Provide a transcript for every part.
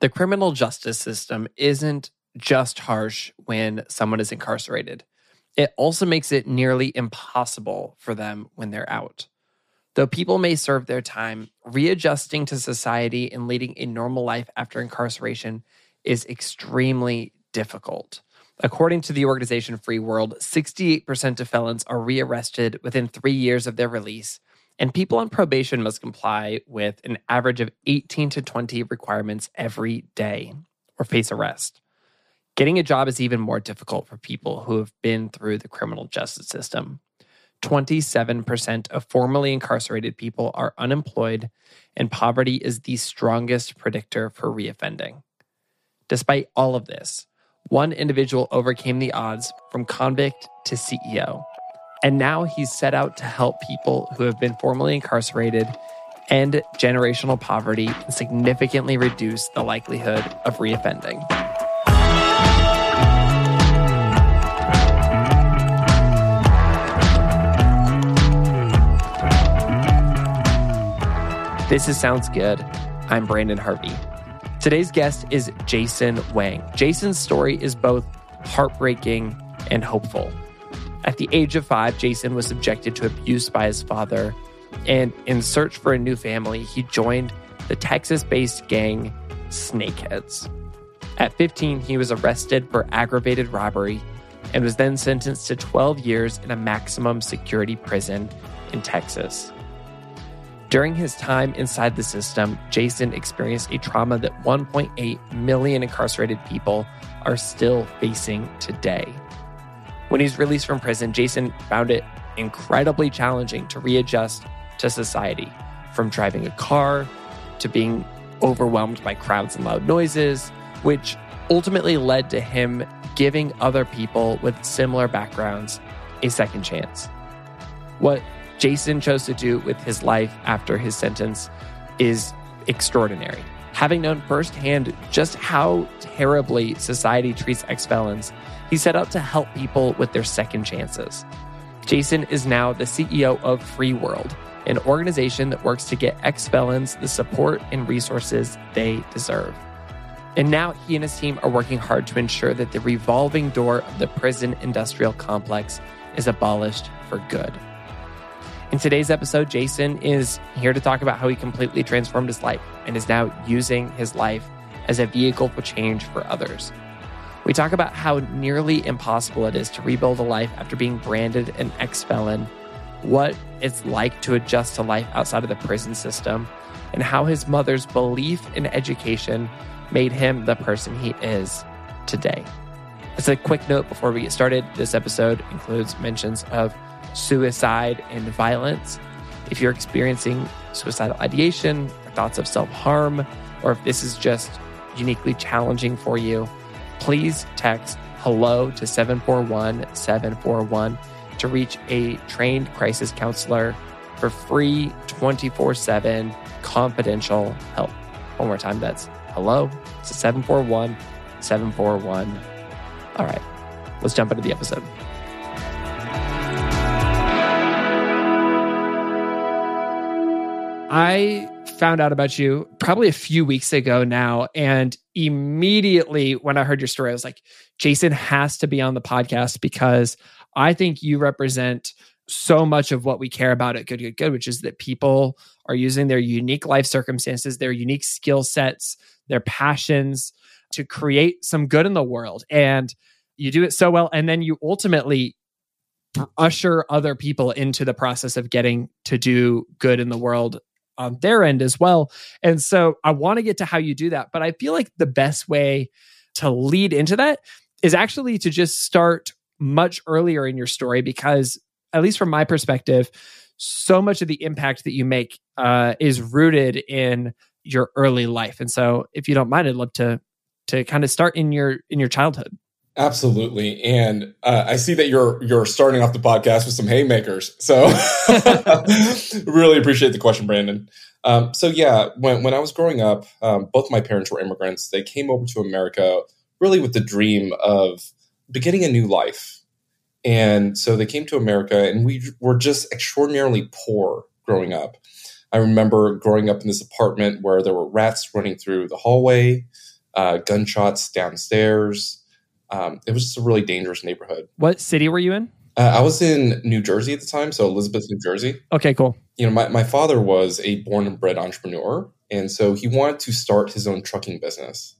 The criminal justice system isn't just harsh when someone is incarcerated, it also makes it nearly impossible for them when they're out. Though people may serve their time, readjusting to society and leading a normal life after incarceration is extremely difficult. According to the organization Free World, 68% of felons are rearrested within three years of their release, and people on probation must comply with an average of 18 to 20 requirements every day or face arrest. Getting a job is even more difficult for people who have been through the criminal justice system. 27% of formerly incarcerated people are unemployed, and poverty is the strongest predictor for reoffending. Despite all of this, one individual overcame the odds from convict to CEO. And now he's set out to help people who have been formerly incarcerated end generational poverty and significantly reduce the likelihood of reoffending. This is Sounds Good. I'm Branden Harvey. Today's guest is Jason Wang. Jason's story is both heartbreaking and hopeful. At the age of five, Jason was subjected to abuse by his father, and in search for a new family, he joined the Texas based gang Snakeheads. At 15, he was arrested for aggravated robbery and was then sentenced to 12 years in a maximum security prison in Texas. During his time inside the system, Jason experienced a trauma that 1.8 million incarcerated people are still facing today. When he's released from prison, Jason found it incredibly challenging to readjust to society, from driving a car to being overwhelmed by crowds and loud noises, which ultimately led to him giving other people with similar backgrounds a second chance. What Jason chose to do with his life after his sentence is extraordinary. Having known firsthand just how terribly society treats ex felons, he set out to help people with their second chances. Jason is now the CEO of Free World, an organization that works to get ex felons the support and resources they deserve. And now he and his team are working hard to ensure that the revolving door of the prison industrial complex is abolished for good. In today's episode, Jason is here to talk about how he completely transformed his life and is now using his life as a vehicle for change for others. We talk about how nearly impossible it is to rebuild a life after being branded an ex felon, what it's like to adjust to life outside of the prison system, and how his mother's belief in education made him the person he is today. As a quick note before we get started, this episode includes mentions of suicide and violence. If you're experiencing suicidal ideation or thoughts of self harm, or if this is just uniquely challenging for you, please text hello to 741 741 to reach a trained crisis counselor for free 24 7 confidential help. One more time, that's hello to 741 741. All right, let's jump into the episode. I found out about you probably a few weeks ago now. And immediately when I heard your story, I was like, Jason has to be on the podcast because I think you represent so much of what we care about at Good, Good, Good, which is that people are using their unique life circumstances, their unique skill sets, their passions to create some good in the world. And you do it so well. And then you ultimately usher other people into the process of getting to do good in the world on their end as well. And so I want to get to how you do that, but I feel like the best way to lead into that is actually to just start much earlier in your story because at least from my perspective, so much of the impact that you make uh, is rooted in your early life. And so if you don't mind, I'd love to to kind of start in your in your childhood. Absolutely, and uh, I see that you're you're starting off the podcast with some haymakers. So, really appreciate the question, Branden. Um, so yeah, when when I was growing up, um, both my parents were immigrants. They came over to America really with the dream of beginning a new life, and so they came to America, and we were just extraordinarily poor growing up. I remember growing up in this apartment where there were rats running through the hallway, uh, gunshots downstairs. Um, it was just a really dangerous neighborhood. What city were you in? Uh, I was in New Jersey at the time, so Elizabeth, New Jersey. Okay, cool. You know, my, my father was a born and bred entrepreneur, and so he wanted to start his own trucking business.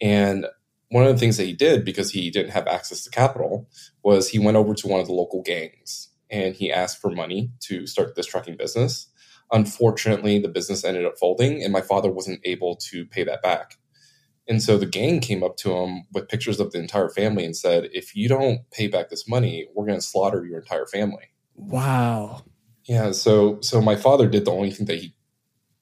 And one of the things that he did because he didn't have access to capital was he went over to one of the local gangs and he asked for money to start this trucking business. Unfortunately, the business ended up folding, and my father wasn't able to pay that back. And so the gang came up to him with pictures of the entire family and said, If you don't pay back this money, we're going to slaughter your entire family. Wow. Yeah. So, so my father did the only thing that he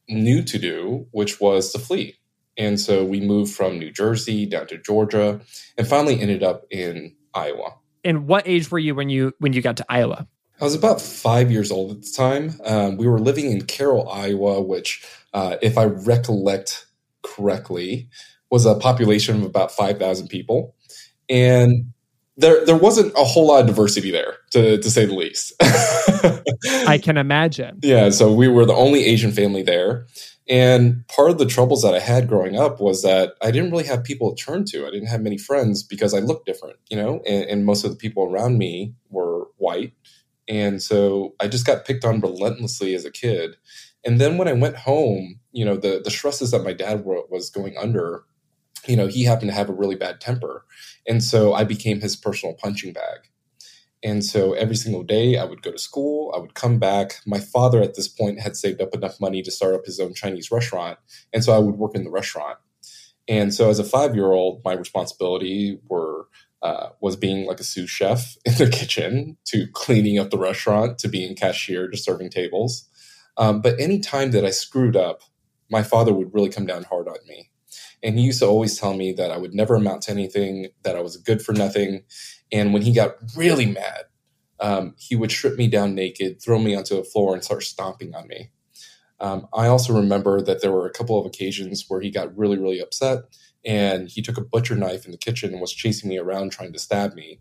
knew to do, which was to flee. And so we moved from New Jersey down to Georgia and finally ended up in Iowa. And what age were you when you when you got to Iowa? I was about five years old at the time. Um, we were living in Carroll, Iowa, which, uh, if I recollect correctly, was a population of about 5,000 people. And there, there wasn't a whole lot of diversity there, to, to say the least. I can imagine. Yeah, so we were the only Asian family there. And part of the troubles that I had growing up was that I didn't really have people to turn to. I didn't have many friends because I looked different, you know, and, and most of the people around me were white. And so I just got picked on relentlessly as a kid. And then when I went home, you know, the, the stresses that my dad was going under you know, he happened to have a really bad temper. And so I became his personal punching bag. And so every single day I would go to school, I would come back. My father at this point had saved up enough money to start up his own Chinese restaurant. And so I would work in the restaurant. And so as a five year old, my responsibility were uh, was being like a sous chef in the kitchen to cleaning up the restaurant to being cashier to serving tables. Um, but any time that I screwed up, my father would really come down hard on me. And he used to always tell me that I would never amount to anything, that I was good for nothing. And when he got really mad, um, he would strip me down naked, throw me onto the floor, and start stomping on me. Um, I also remember that there were a couple of occasions where he got really, really upset and he took a butcher knife in the kitchen and was chasing me around trying to stab me.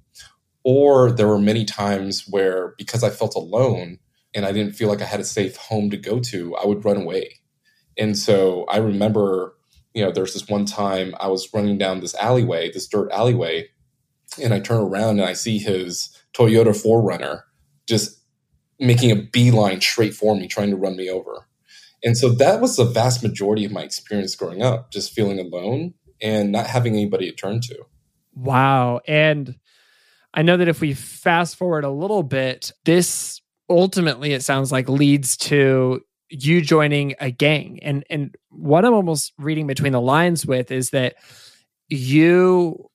Or there were many times where, because I felt alone and I didn't feel like I had a safe home to go to, I would run away. And so I remember you know, there's this one time I was running down this alleyway, this dirt alleyway, and I turn around and I see his Toyota 4Runner just making a beeline straight for me, trying to run me over. And so that was the vast majority of my experience growing up, just feeling alone and not having anybody to turn to. Wow. And I know that if we fast forward a little bit, this ultimately, it sounds like, leads to you joining a gang. And and what I'm almost reading between the lines with is that you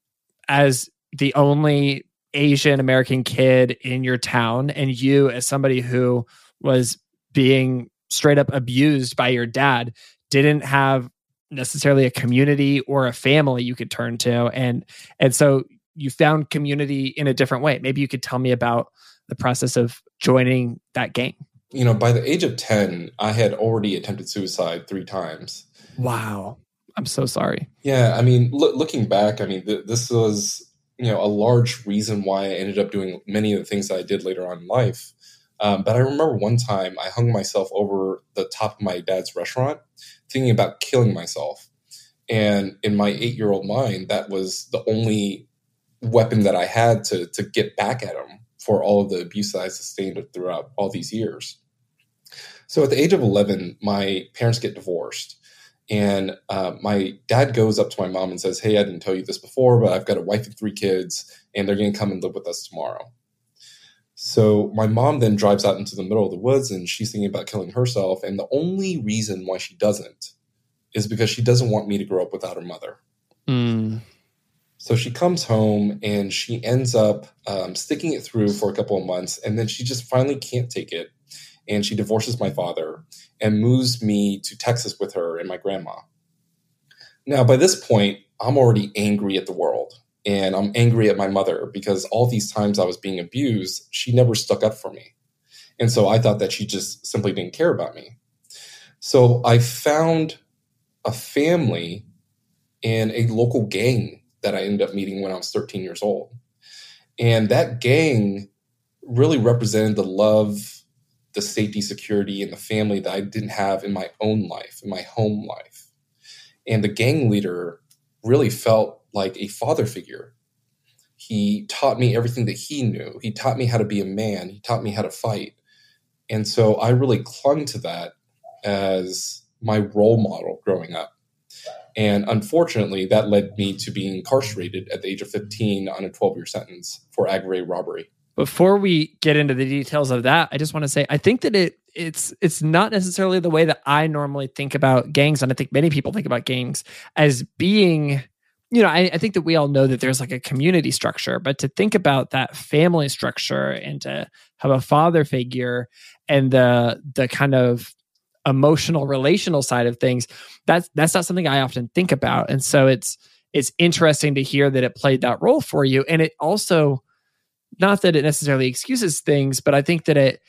as the only Asian American kid in your town and you as somebody who was being straight up abused by your dad didn't have necessarily a community or a family you could turn to. And and so you found community in a different way. Maybe you could tell me about the process of joining that gang you know, by the age of 10, I had already attempted suicide three times. Wow. I'm so sorry. Yeah. I mean, lo- looking back, I mean, th- this was, you know, a large reason why I ended up doing many of the things that I did later on in life. Um, but I remember one time I hung myself over the top of my dad's restaurant, thinking about killing myself. And in my eight year old mind, that was the only weapon that I had to, to get back at him for all of the abuse that I sustained throughout all these years. So at the age of 11, my parents get divorced. And uh, my dad goes up to my mom and says, Hey, I didn't tell you this before, but I've got a wife and three kids, and they're going to come and live with us tomorrow. So my mom then drives out into the middle of the woods and she's thinking about killing herself. And the only reason why she doesn't is because she doesn't want me to grow up without her mother. Mm. So she comes home and she ends up um, sticking it through for a couple of months. And then she just finally can't take it and she divorces my father and moves me to Texas with her and my grandma. Now, by this point, I'm already angry at the world and I'm angry at my mother because all these times I was being abused, she never stuck up for me. And so I thought that she just simply didn't care about me. So I found a family in a local gang that I ended up meeting when I was 13 years old. And that gang really represented the love the safety, security, and the family that I didn't have in my own life, in my home life. And the gang leader really felt like a father figure. He taught me everything that he knew. He taught me how to be a man. He taught me how to fight. And so I really clung to that as my role model growing up. And unfortunately, that led me to being incarcerated at the age of 15 on a 12 year sentence for aggravated robbery. Before we get into the details of that, I just want to say I think that it it's it's not necessarily the way that I normally think about gangs, and I think many people think about gangs as being, you know, I, I think that we all know that there's like a community structure, but to think about that family structure and to have a father figure and the the kind of emotional relational side of things that's that's not something i often think about. And so it's it's interesting to hear that it played that role for you. And it also not that it necessarily excuses things but i think that it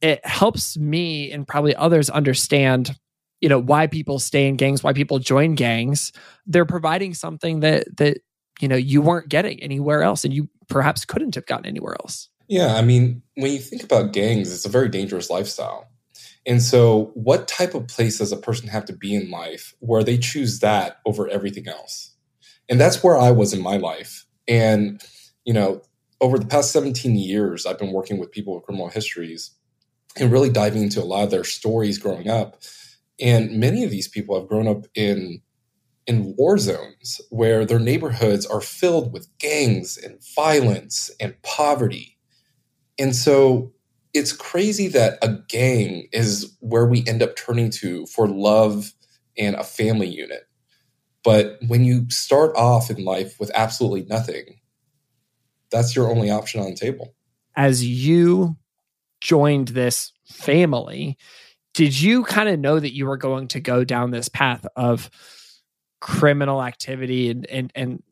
it helps me and probably others understand you know why people stay in gangs why people join gangs they're providing something that that you know you weren't getting anywhere else and you perhaps couldn't have gotten anywhere else yeah i mean when you think about gangs it's a very dangerous lifestyle and so, what type of place does a person have to be in life where they choose that over everything else? And that's where I was in my life. And, you know, over the past 17 years, I've been working with people with criminal histories and really diving into a lot of their stories growing up. And many of these people have grown up in in war zones where their neighborhoods are filled with gangs and violence and poverty. And so it's crazy that a gang is where we end up turning to for love and a family unit. But when you start off in life with absolutely nothing, that's your only option on the table. As you joined this family, did you kind of know that you were going to go down this path of criminal activity and and, and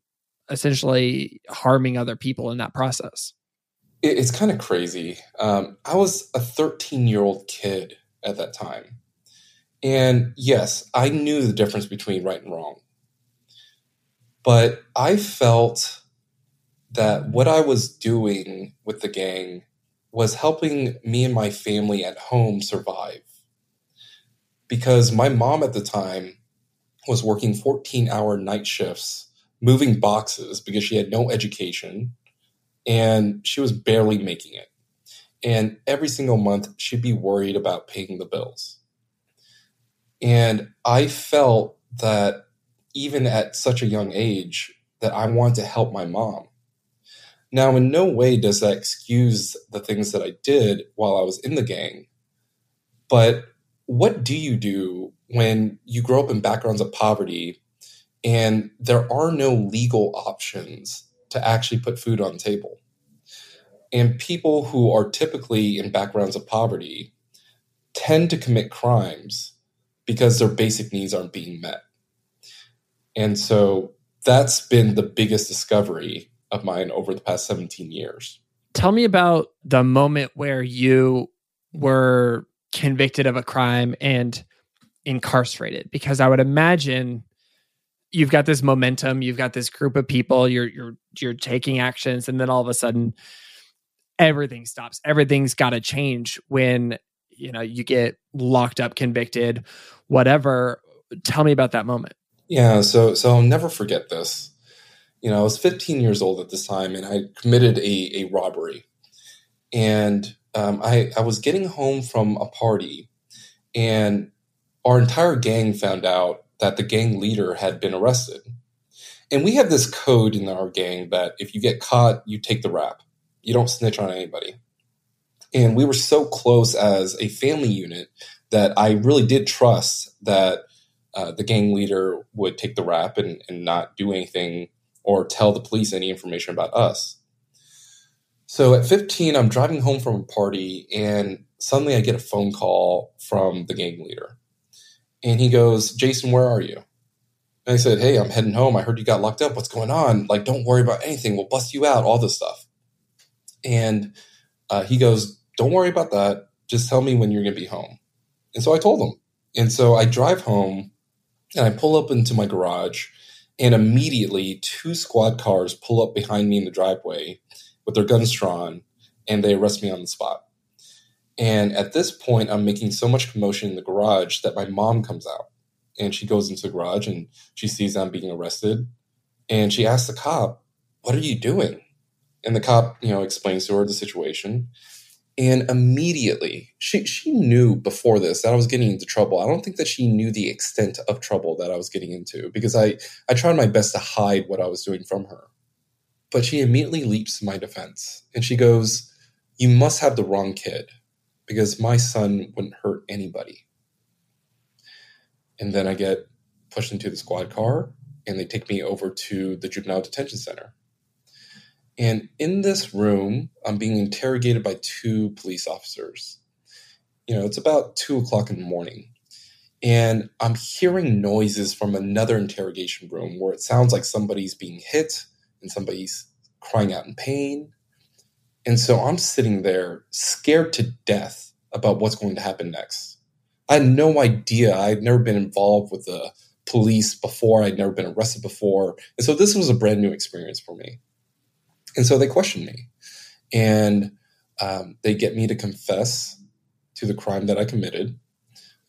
essentially harming other people in that process? it's kind of crazy. Um, I was a 13 year old kid at that time. And yes, I knew the difference between right and wrong. But I felt that what I was doing with the gang was helping me and my family at home survive. Because my mom at the time was working 14 hour night shifts, moving boxes because she had no education and she was barely making it. And every single month, she'd be worried about paying the bills. And I felt that even at such a young age, that I wanted to help my mom. Now, in no way does that excuse the things that I did while I was in the gang. But what do you do when you grow up in backgrounds of poverty and there are no legal options to actually put food on the table. And people who are typically in backgrounds of poverty tend to commit crimes because their basic needs aren't being met. And so that's been the biggest discovery of mine over the past 17 years. Tell me about the moment where you were convicted of a crime and incarcerated because I would imagine you've got this momentum, you've got this group of people, you're you're you're taking actions, and then all of a sudden everything stops. Everything's got to change when you know you get locked up, convicted, whatever. Tell me about that moment. Yeah, so so I'll never forget this. You know, I was 15 years old at this time, and I committed a a robbery, and um, I I was getting home from a party, and our entire gang found out that the gang leader had been arrested. And we have this code in our gang that if you get caught, you take the rap. You don't snitch on anybody. And we were so close as a family unit that I really did trust that uh, the gang leader would take the rap and, and not do anything or tell the police any information about us. So at 15, I'm driving home from a party and suddenly I get a phone call from the gang leader. And he goes, Jason, where are you? And I said, Hey, I'm heading home. I heard you got locked up. What's going on? Like, don't worry about anything. We'll bust you out, all this stuff. And uh, he goes, Don't worry about that. Just tell me when you're going to be home. And so I told him. And so I drive home and I pull up into my garage. And immediately, two squad cars pull up behind me in the driveway with their guns drawn and they arrest me on the spot. And at this point, I'm making so much commotion in the garage that my mom comes out and she goes into the garage and she sees I'm being arrested. And she asks the cop, What are you doing? And the cop, you know, explains to her the situation. And immediately, she, she knew before this that I was getting into trouble. I don't think that she knew the extent of trouble that I was getting into because I, I tried my best to hide what I was doing from her. But she immediately leaps to my defense and she goes, You must have the wrong kid because my son wouldn't hurt anybody. And then I get pushed into the squad car and they take me over to the juvenile detention center. And in this room, I'm being interrogated by two police officers. You know, it's about two o'clock in the morning. And I'm hearing noises from another interrogation room where it sounds like somebody's being hit and somebody's crying out in pain. And so I'm sitting there scared to death about what's going to happen next. I had no idea. I had never been involved with the police before. I'd never been arrested before. And so this was a brand new experience for me. And so they question me and um, they get me to confess to the crime that I committed.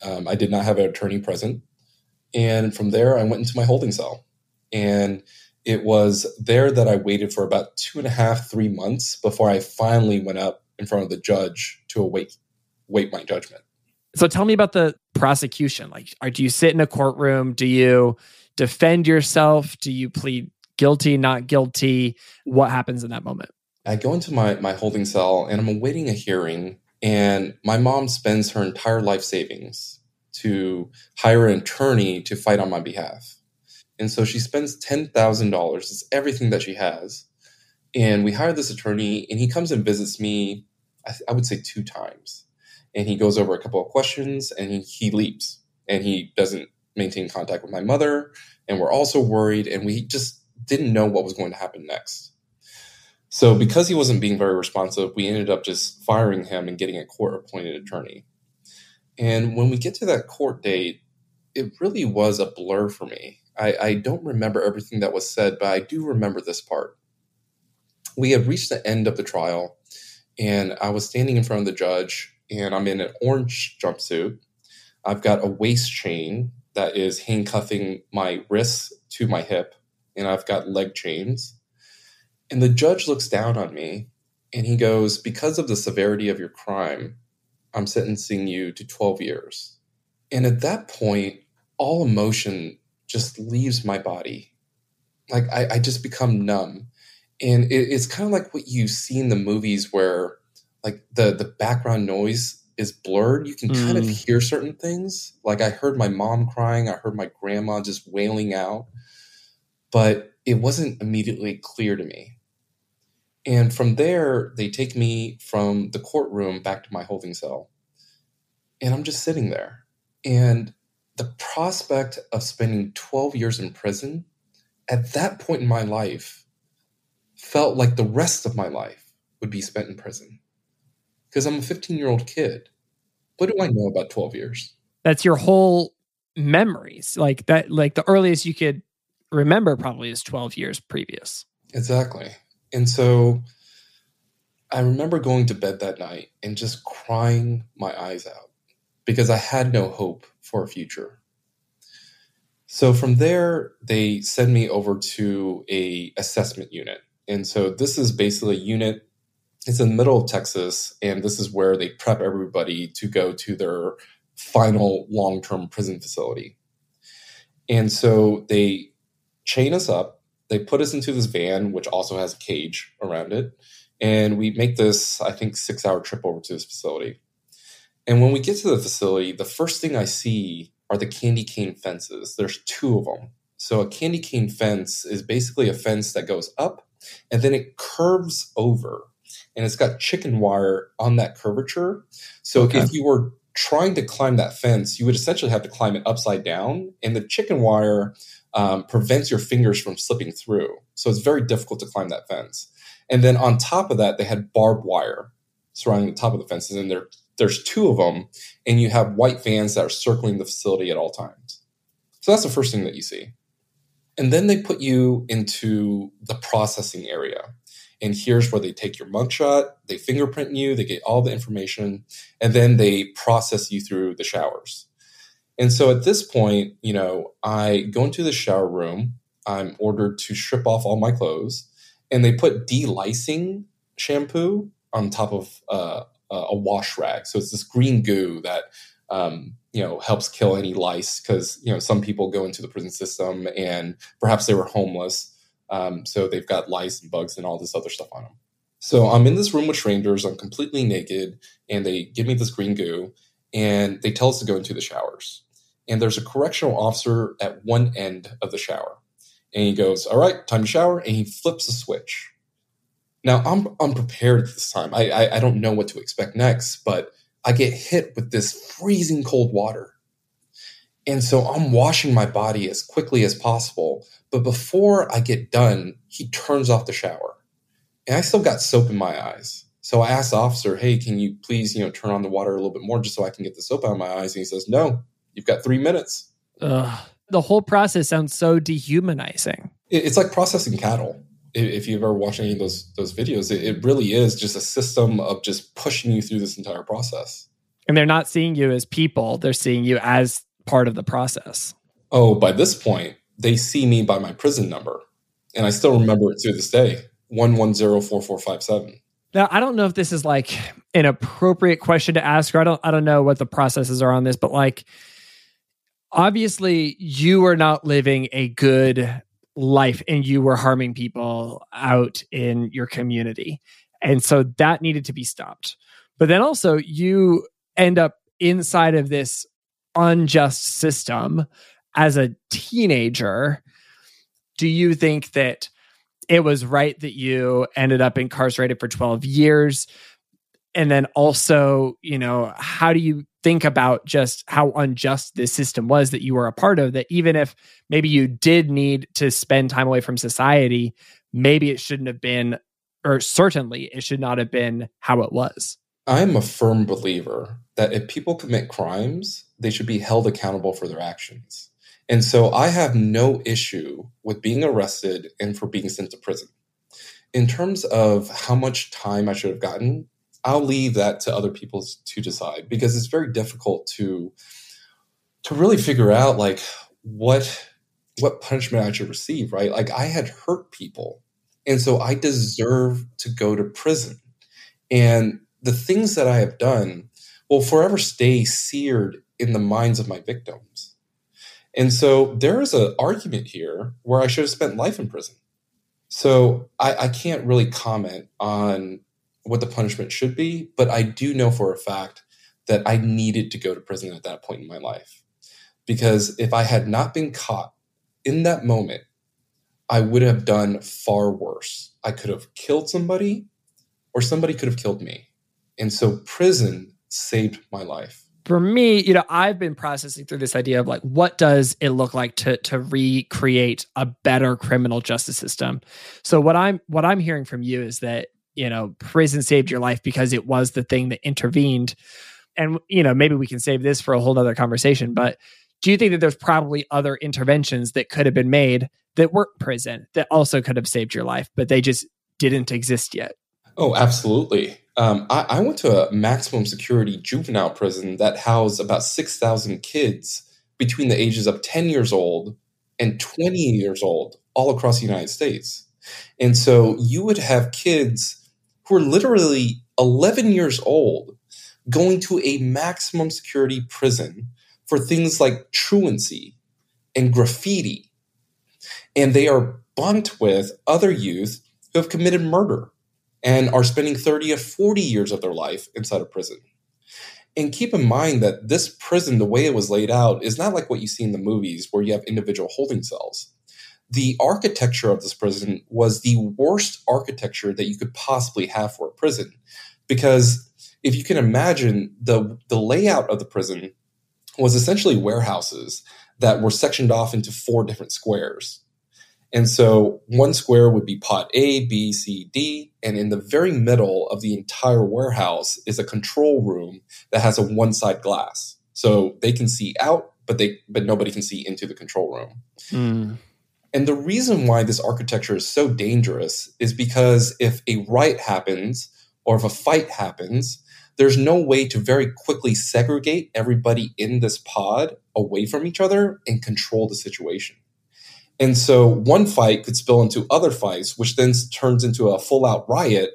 Um, I did not have an attorney present. And from there, I went into my holding cell. And it was there that I waited for about two and a half, three months before I finally went up in front of the judge to await, my judgment. So tell me about the prosecution. Like, are, do you sit in a courtroom? Do you defend yourself? Do you plead guilty, not guilty? What happens in that moment? I go into my, my holding cell and I'm awaiting a hearing. And my mom spends her entire life savings to hire an attorney to fight on my behalf. And so she spends $10,000. It's everything that she has. And we hire this attorney, and he comes and visits me, I, th- I would say two times. And he goes over a couple of questions and he, he leaves. And he doesn't maintain contact with my mother. And we're also worried. And we just didn't know what was going to happen next. So, because he wasn't being very responsive, we ended up just firing him and getting a court appointed attorney. And when we get to that court date, it really was a blur for me. I, I, don't remember everything that was said, but I do remember this part. We had reached the end of the trial, and I was standing in front of the judge, and I'm in an orange jumpsuit. I've got a waist chain that is handcuffing my wrists to my hip and I've got leg chains. And the judge looks down on me and he goes, Because of the severity of your crime, I'm sentencing you to 12 years. And at that point, all emotion just leaves my body. Like I, I just become numb. And it, it's kind of like what you see in the movies where like the the background noise is blurred. You can mm. kind of mm. hear certain things. Like I heard my mom crying, I heard my grandma just wailing out but it wasn't immediately clear to me. And from there, they take me from the courtroom back to my holding cell. And I'm just sitting there. And the prospect of spending 12 years in prison at that point in my life felt like the rest of my life would be spent in prison. Because I'm a 15 year old kid. What do I know about 12 years? That's your whole memories. Like that, like the earliest you could remember probably is 12 years previous. Exactly. And so I remember going to bed that night and just crying my eyes out because I had no hope for a future. So from there, they send me over to a assessment unit. And so this is basically a unit. It's in the middle of Texas, and this is where they prep everybody to go to their final long-term prison facility. And so they chain us up. They put us into this van, which also has a cage around it. And we make this, I think, six hour trip over to this facility. And when we get to the facility, the first thing I see are the candy cane fences. There's two of them. So a candy cane fence is basically a fence that goes up and then it curves over and it's got chicken wire on that curvature. So okay. if you were trying to climb that fence, you would essentially have to climb it upside down. And the chicken wire um, prevents your fingers from slipping through. So it's very difficult to climb that fence. And then on top of that, they had barbed wire surrounding the top of the fences, and there there's two of them, and you have white vans that are circling the facility at all times. So that's the first thing that you see. And then they put you into the processing area. And here's where they take your mugshot, they fingerprint you, they get all the information, and then they process you through the showers. And so at this point, you know, I go into the shower room, I'm ordered to strip off all my clothes, and they put delicing shampoo on top of uh, a wash rag. So it's this green goo that um, you know helps kill any lice because you know some people go into the prison system and perhaps they were homeless, um, so they've got lice and bugs and all this other stuff on them. So I'm in this room with strangers. I'm completely naked, and they give me this green goo, and they tell us to go into the showers. And there's a correctional officer at one end of the shower, and he goes, "All right, time to shower," and he flips a switch. Now I'm unprepared this time. I, I, I don't know what to expect next, but I get hit with this freezing cold water. And so I'm washing my body as quickly as possible. But before I get done, he turns off the shower. And I still got soap in my eyes. So I asked the officer, hey, can you please, you know, turn on the water a little bit more just so I can get the soap out of my eyes? And he says, no, you've got three minutes. Ugh. The whole process sounds so dehumanizing. It's like processing cattle if you've ever watched any of those those videos, it, it, really is just a system of just pushing you through this entire process. And they're not seeing you as people; they're seeing you as part of the process. Oh, by this point, they see me by my prison number, and I still remember it to this day: one one zero four four five seven. Now, I don't know if this is like an appropriate question to ask, or I don't, I don't know what the processes are on this, but like, obviously, you are not living a good life and you were harming people out in your community. And so that needed to be stopped. But then also, you end up inside of this unjust system as a teenager. Do you think that it was right that you ended up incarcerated for 12 years? And then also, you know, how do you think about just how unjust this system was that you were a part of that even if maybe you did need to spend time away from society maybe it shouldn't have been or certainly it should not have been how it was i'm a firm believer that if people commit crimes they should be held accountable for their actions and so i have no issue with being arrested and for being sent to prison in terms of how much time i should have gotten I'll leave that to other people to decide because it's very difficult to to really figure out like what what punishment I should receive, right? Like I had hurt people. And so I deserve to go to prison. And the things that I have done will forever stay seared in the minds of my victims. And so there is an argument here where I should have spent life in prison. So I, I can't really comment on what the punishment should be, but I do know for a fact that I needed to go to prison at that point in my life. Because if I had not been caught in that moment, I would have done far worse. I could have killed somebody, or somebody could have killed me. And so prison saved my life. For me, you know, I've been processing through this idea of like, what does it look like to to recreate a better criminal justice system? So what I'm what I'm hearing from you is that you know, prison saved your life because it was the thing that intervened. And, you know, maybe we can save this for a whole other conversation, but do you think that there's probably other interventions that could have been made that weren't prison that also could have saved your life, but they just didn't exist yet? Oh, absolutely. Um, I, I, went to a maximum security juvenile prison that housed about 6,000 kids between the ages of 10 years old and 20 years old all across the United States. And so you would have kids who are literally 11 years old going to a maximum security prison for things like truancy and graffiti. And they are bunked with other youth who have committed murder and are spending 30 or 40 years of their life inside a prison. And keep in mind that this prison, the way it was laid out, is not like what you see in the movies where you have individual holding cells the architecture of this prison was the worst architecture that you could possibly have for a prison because if you can imagine the the layout of the prison was essentially warehouses that were sectioned off into four different squares and so one square would be pod A, B, C, D, and in the very middle of the entire warehouse is a control room that has a one-side glass. So they can see out, but they but nobody can see into the control room. Mm. And the reason why this architecture is so dangerous is because if a riot happens or if a fight happens, there's no way to very quickly segregate everybody in this pod away from each other and control the situation. And so one fight could spill into other fights, which then turns into a full out riot.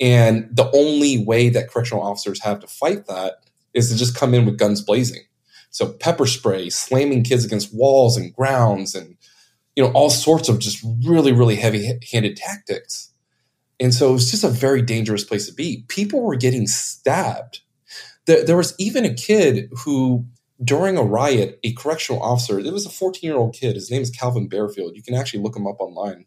And the only way that correctional officers have to fight that is to just come in with guns blazing. So pepper spray, slamming kids against walls and grounds, and you know all sorts of just really, really heavy-handed tactics. And so it was just a very dangerous place to be. People were getting stabbed. There, there was even a kid who, during a riot, a correctional officer, it was a 14 year old kid. His name is Calvin Bearfield. You can actually look him up online.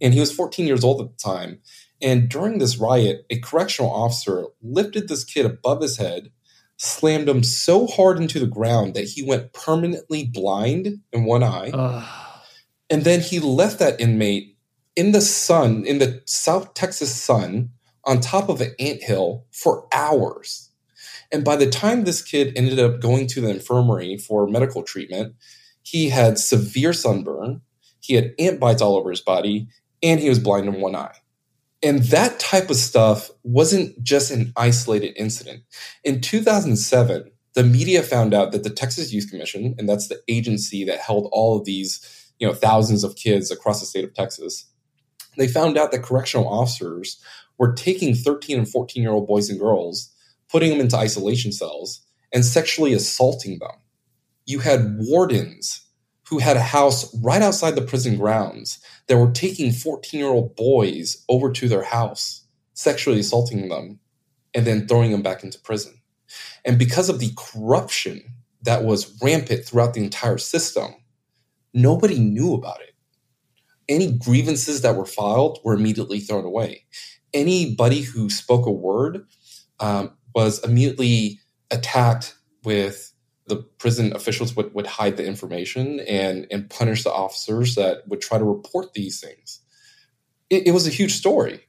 And he was 14 years old at the time. And during this riot, a correctional officer lifted this kid above his head, slammed him so hard into the ground that he went permanently blind in one eye. And then he left that inmate in the sun, in the South Texas sun, on top of an ant hill for hours. And by the time this kid ended up going to the infirmary for medical treatment, he had severe sunburn, he had ant bites all over his body, and he was blind in one eye. And that type of stuff wasn't just an isolated incident. In 2007, the media found out that the Texas Youth Commission, and that's the agency that held all of these, you know, thousands of kids across the state of Texas, they found out that correctional officers were taking 13 and 14 year old boys and girls, putting them into isolation cells, and sexually assaulting them. You had wardens who had a house right outside the prison grounds that were taking 14 year old boys over to their house, sexually assaulting them, and then throwing them back into prison. And because of the corruption that was rampant throughout the entire system, nobody knew about it any grievances that were filed were immediately thrown away. Anybody who spoke a word um, was immediately attacked with the prison officials would, would hide the information and, and punish the officers that would try to report these things. It, it was a huge story.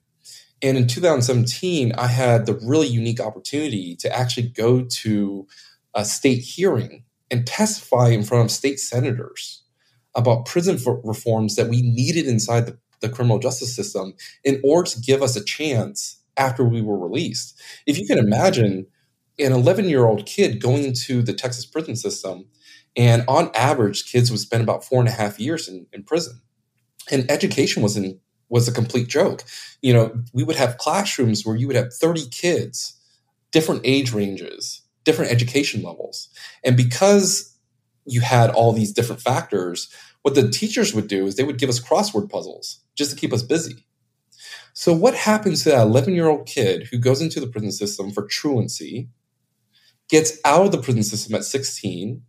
And in 2017, I had the really unique opportunity to actually go to a state hearing and testify in front of state senators about prison reforms that we needed inside the, the criminal justice system in order to give us a chance after we were released. If you can imagine an 11 year old kid going into the Texas prison system, and on average, kids would spend about four and a half years in, in prison. And education was in, was a complete joke. You know, we would have classrooms where you would have 30 kids, different age ranges, different education levels. And because you had all these different factors, what the teachers would do is they would give us crossword puzzles just to keep us busy. So, what happens to that 11 year old kid who goes into the prison system for truancy, gets out of the prison system at 16,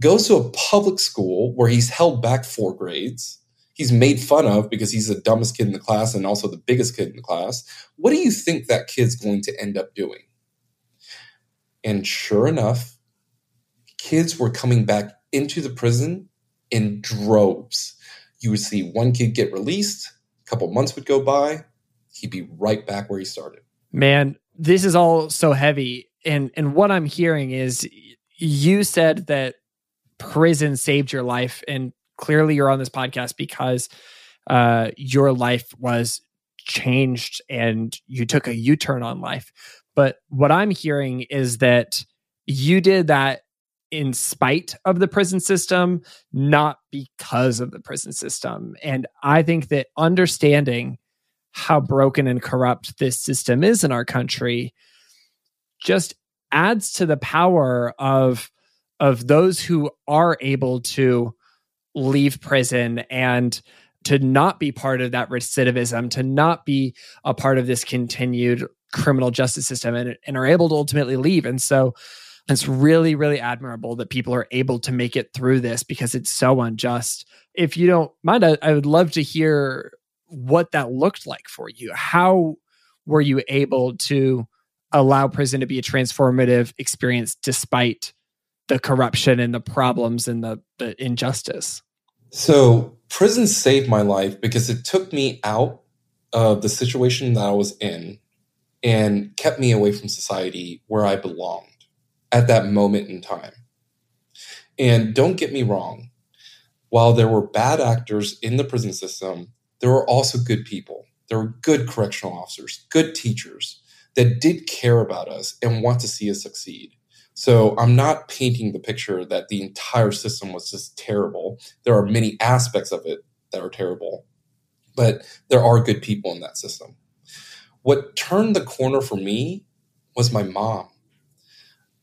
goes to a public school where he's held back four grades? He's made fun of because he's the dumbest kid in the class and also the biggest kid in the class. What do you think that kid's going to end up doing? And sure enough, kids were coming back into the prison in droves. You would see one kid get released, a couple months would go by, he'd be right back where he started. Man, this is all so heavy. And and what I'm hearing is you said that prison saved your life and clearly you're on this podcast because uh, your life was changed and you took a U-turn on life. But what I'm hearing is that you did that in spite of the prison system, not because of the prison system. And I think that understanding how broken and corrupt this system is in our country just adds to the power of of those who are able to leave prison and to not be part of that recidivism, to not be a part of this continued criminal justice system and, and are able to ultimately leave. And so it's really, really admirable that people are able to make it through this because it's so unjust. If you don't mind, I, I would love to hear what that looked like for you. How were you able to allow prison to be a transformative experience despite the corruption and the problems and the, the injustice? So, prison saved my life because it took me out of the situation that I was in and kept me away from society where I belonged at that moment in time. And don't get me wrong, while there were bad actors in the prison system, there were also good people. There were good correctional officers, good teachers that did care about us and want to see us succeed. So I'm not painting the picture that the entire system was just terrible. There are many aspects of it that are terrible, but there are good people in that system. What turned the corner for me was my mom.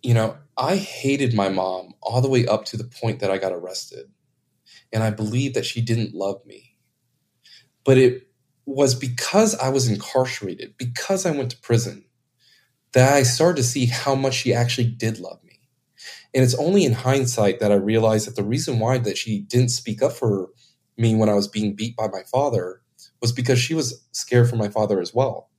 You know, I hated my mom all the way up to the point that I got arrested. And I believed that she didn't love me. But it was because I was incarcerated, because I went to prison, that I started to see how much she actually did love me. And it's only in hindsight that I realized that the reason why that she didn't speak up for me when I was being beat by my father was because she was scared for my father as well.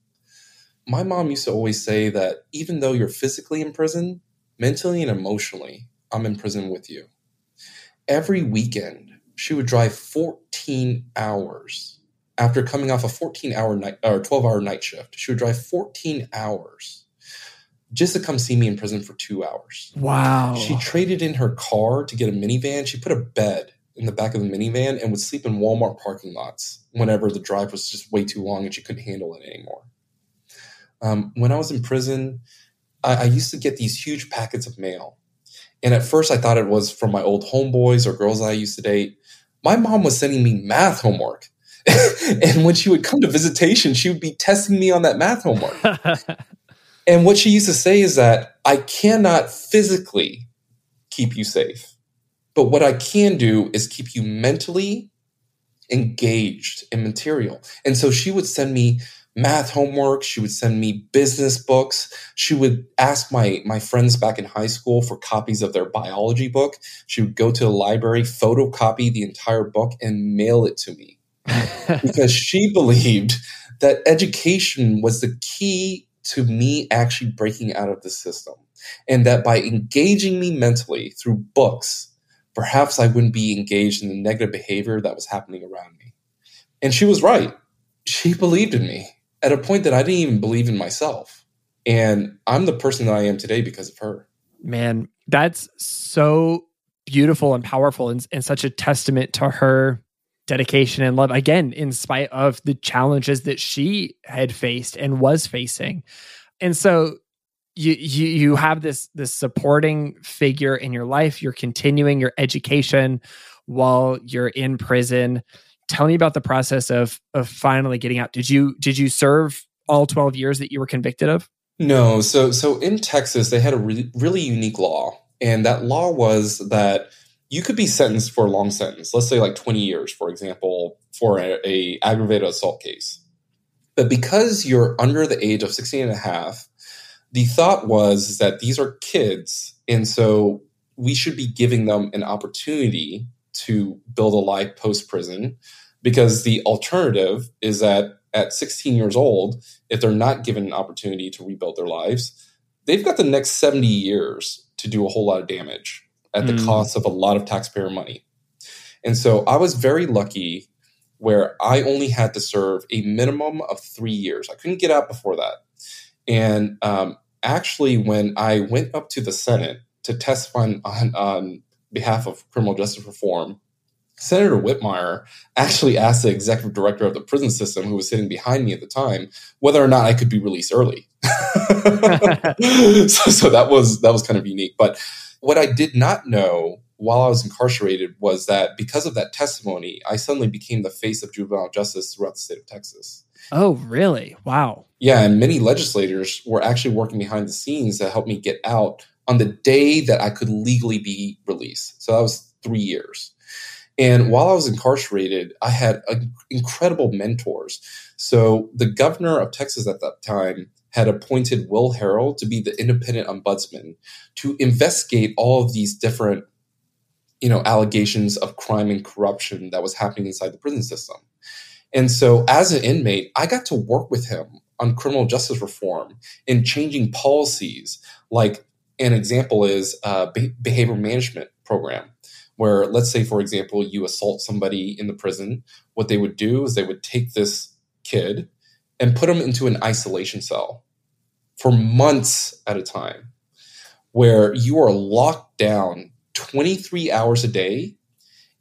My mom used to always say that even though you're physically in prison, mentally and emotionally, I'm in prison with you. Every weekend, she would drive 14 hours after coming off a 14 hour night or 12 hour night shift. She would drive 14 hours just to come see me in prison for two hours. Wow. She traded in her car to get a minivan. She put a bed in the back of the minivan and would sleep in Walmart parking lots whenever the drive was just way too long and she couldn't handle it anymore. Um, when I was in prison, I, I used to get these huge packets of mail. And at first, I thought it was from my old homeboys or girls I used to date. My mom was sending me math homework. and when she would come to visitation, she would be testing me on that math homework. and what she used to say is that I cannot physically keep you safe. But what I can do is keep you mentally engaged in material. And so she would send me math homework. She would send me business books. She would ask my, my friends back in high school for copies of their biology book. She would go to the library, photocopy the entire book, and mail it to me because she believed that education was the key to me actually breaking out of the system. And that by engaging me mentally through books, perhaps I wouldn't be engaged in the negative behavior that was happening around me. And she was right. She believed in me at a point that I didn't even believe in myself. And I'm the person that I am today because of her. Man, that's so beautiful and powerful and, and such a testament to her dedication and love again in spite of the challenges that she had faced and was facing and so you you you have this this supporting figure in your life you're continuing your education while you're in prison tell me about the process of of finally getting out. Did you did you serve all 12 years that you were convicted of? No. So so in Texas they had a really, really unique law and that law was that you could be sentenced for a long sentence. Let's say like 20 years for example for a, a aggravated assault case. But because you're under the age of 16 and a half, the thought was that these are kids and so we should be giving them an opportunity to build a life post prison because the alternative is that at 16 years old, if they're not given an opportunity to rebuild their lives, they've got the next 70 years to do a whole lot of damage at the mm. cost of a lot of taxpayer money. And so I was very lucky where I only had to serve a minimum of three years. I couldn't get out before that. And um, actually, when I went up to the Senate to testify on, on behalf of criminal justice reform, Senator Whitmire actually asked the executive director of the prison system, who was sitting behind me at the time, whether or not I could be released early. so, so that was that was kind of unique. But what I did not know while I was incarcerated was that because of that testimony, I suddenly became the face of juvenile justice throughout the state of Texas. Oh, really? Wow. Yeah, and many legislators were actually working behind the scenes to help me get out on the day that I could legally be released. So that was three years. And while I was incarcerated, I had a, incredible mentors. So the governor of Texas at that time had appointed Will Harrell to be the independent ombudsman to investigate all of these different you know allegations of crime and corruption that was happening inside the prison system. And so as an inmate, I got to work with him on criminal justice reform and changing policies like an example is uh, a behavior management program where let's say for example you assault somebody in the prison what they would do is they would take this kid and put them into an isolation cell for months at a time where you are locked down 23 hours a day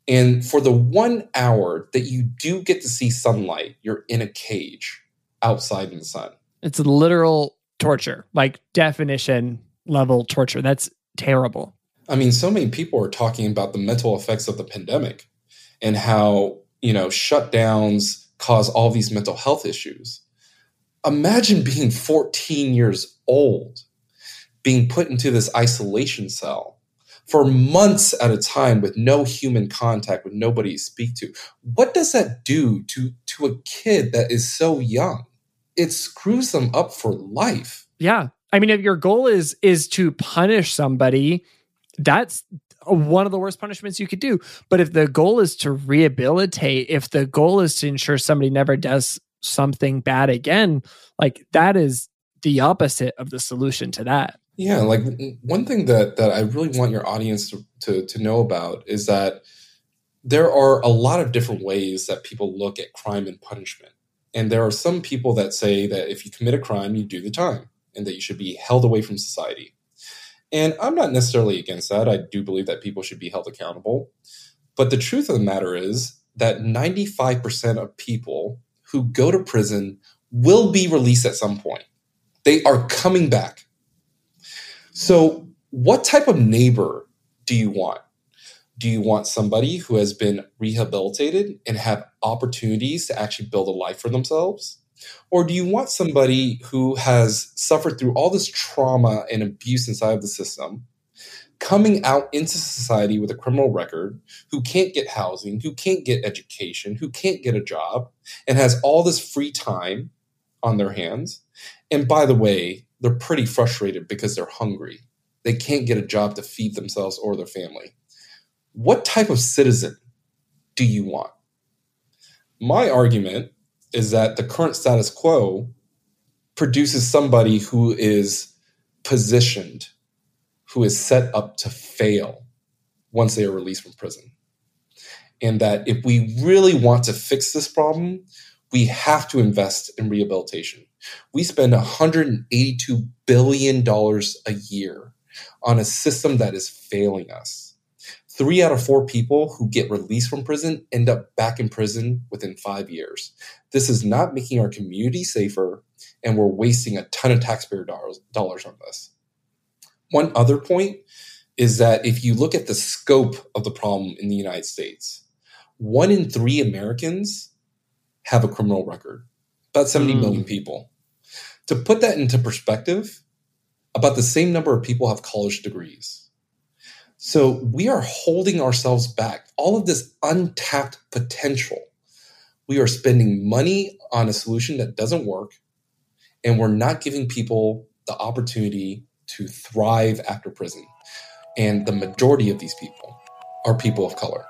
And for the one hour that you do get to see sunlight, you're in a cage outside in the sun. It's literal torture, like definition level torture. That's terrible. I mean, so many people are talking about the mental effects of the pandemic and how, you know, shutdowns cause all these mental health issues. Imagine being 14 years old, being put into this isolation cell for months at a time with no human contact, with nobody to speak to. What does that do to, to a kid that is so young? It screws them up for life. Yeah. I mean, if your goal is is to punish somebody, that's one of the worst punishments you could do. But if the goal is to rehabilitate, if the goal is to ensure somebody never does something bad again, like that is the opposite of the solution to that. Yeah, like one thing that that I really want your audience to, to, to know about is that there are a lot of different ways that people look at crime and punishment. And there are some people that say that if you commit a crime, you do the time and that you should be held away from society. And I'm not necessarily against that. I do believe that people should be held accountable. But the truth of the matter is that 95% of people who go to prison will be released at some point. They are coming back. So, what type of neighbor do you want? Do you want somebody who has been rehabilitated and have opportunities to actually build a life for themselves? Or do you want somebody who has suffered through all this trauma and abuse inside of the system, coming out into society with a criminal record, who can't get housing, who can't get education, who can't get a job, and has all this free time on their hands? And by the way, they're pretty frustrated because they're hungry. They can't get a job to feed themselves or their family. What type of citizen do you want? My argument is that the current status quo produces somebody who is positioned, who is set up to fail once they are released from prison. And that if we really want to fix this problem, we have to invest in rehabilitation. We spend $182 billion a year on a system that is failing us three out of four people who get released from prison end up back in prison within five years. This is not making our community safer, and we're wasting a ton of taxpayer dollars, dollars on this. One other point is that if you look at the scope of the problem in the United States, one in three Americans have a criminal record, about seventy mm. million people. To put that into perspective, about the same number of people have college degrees. So we are holding ourselves back. All of this untapped potential. We are spending money on a solution that doesn't work, and we're not giving people the opportunity to thrive after prison. And the majority of these people are people of color.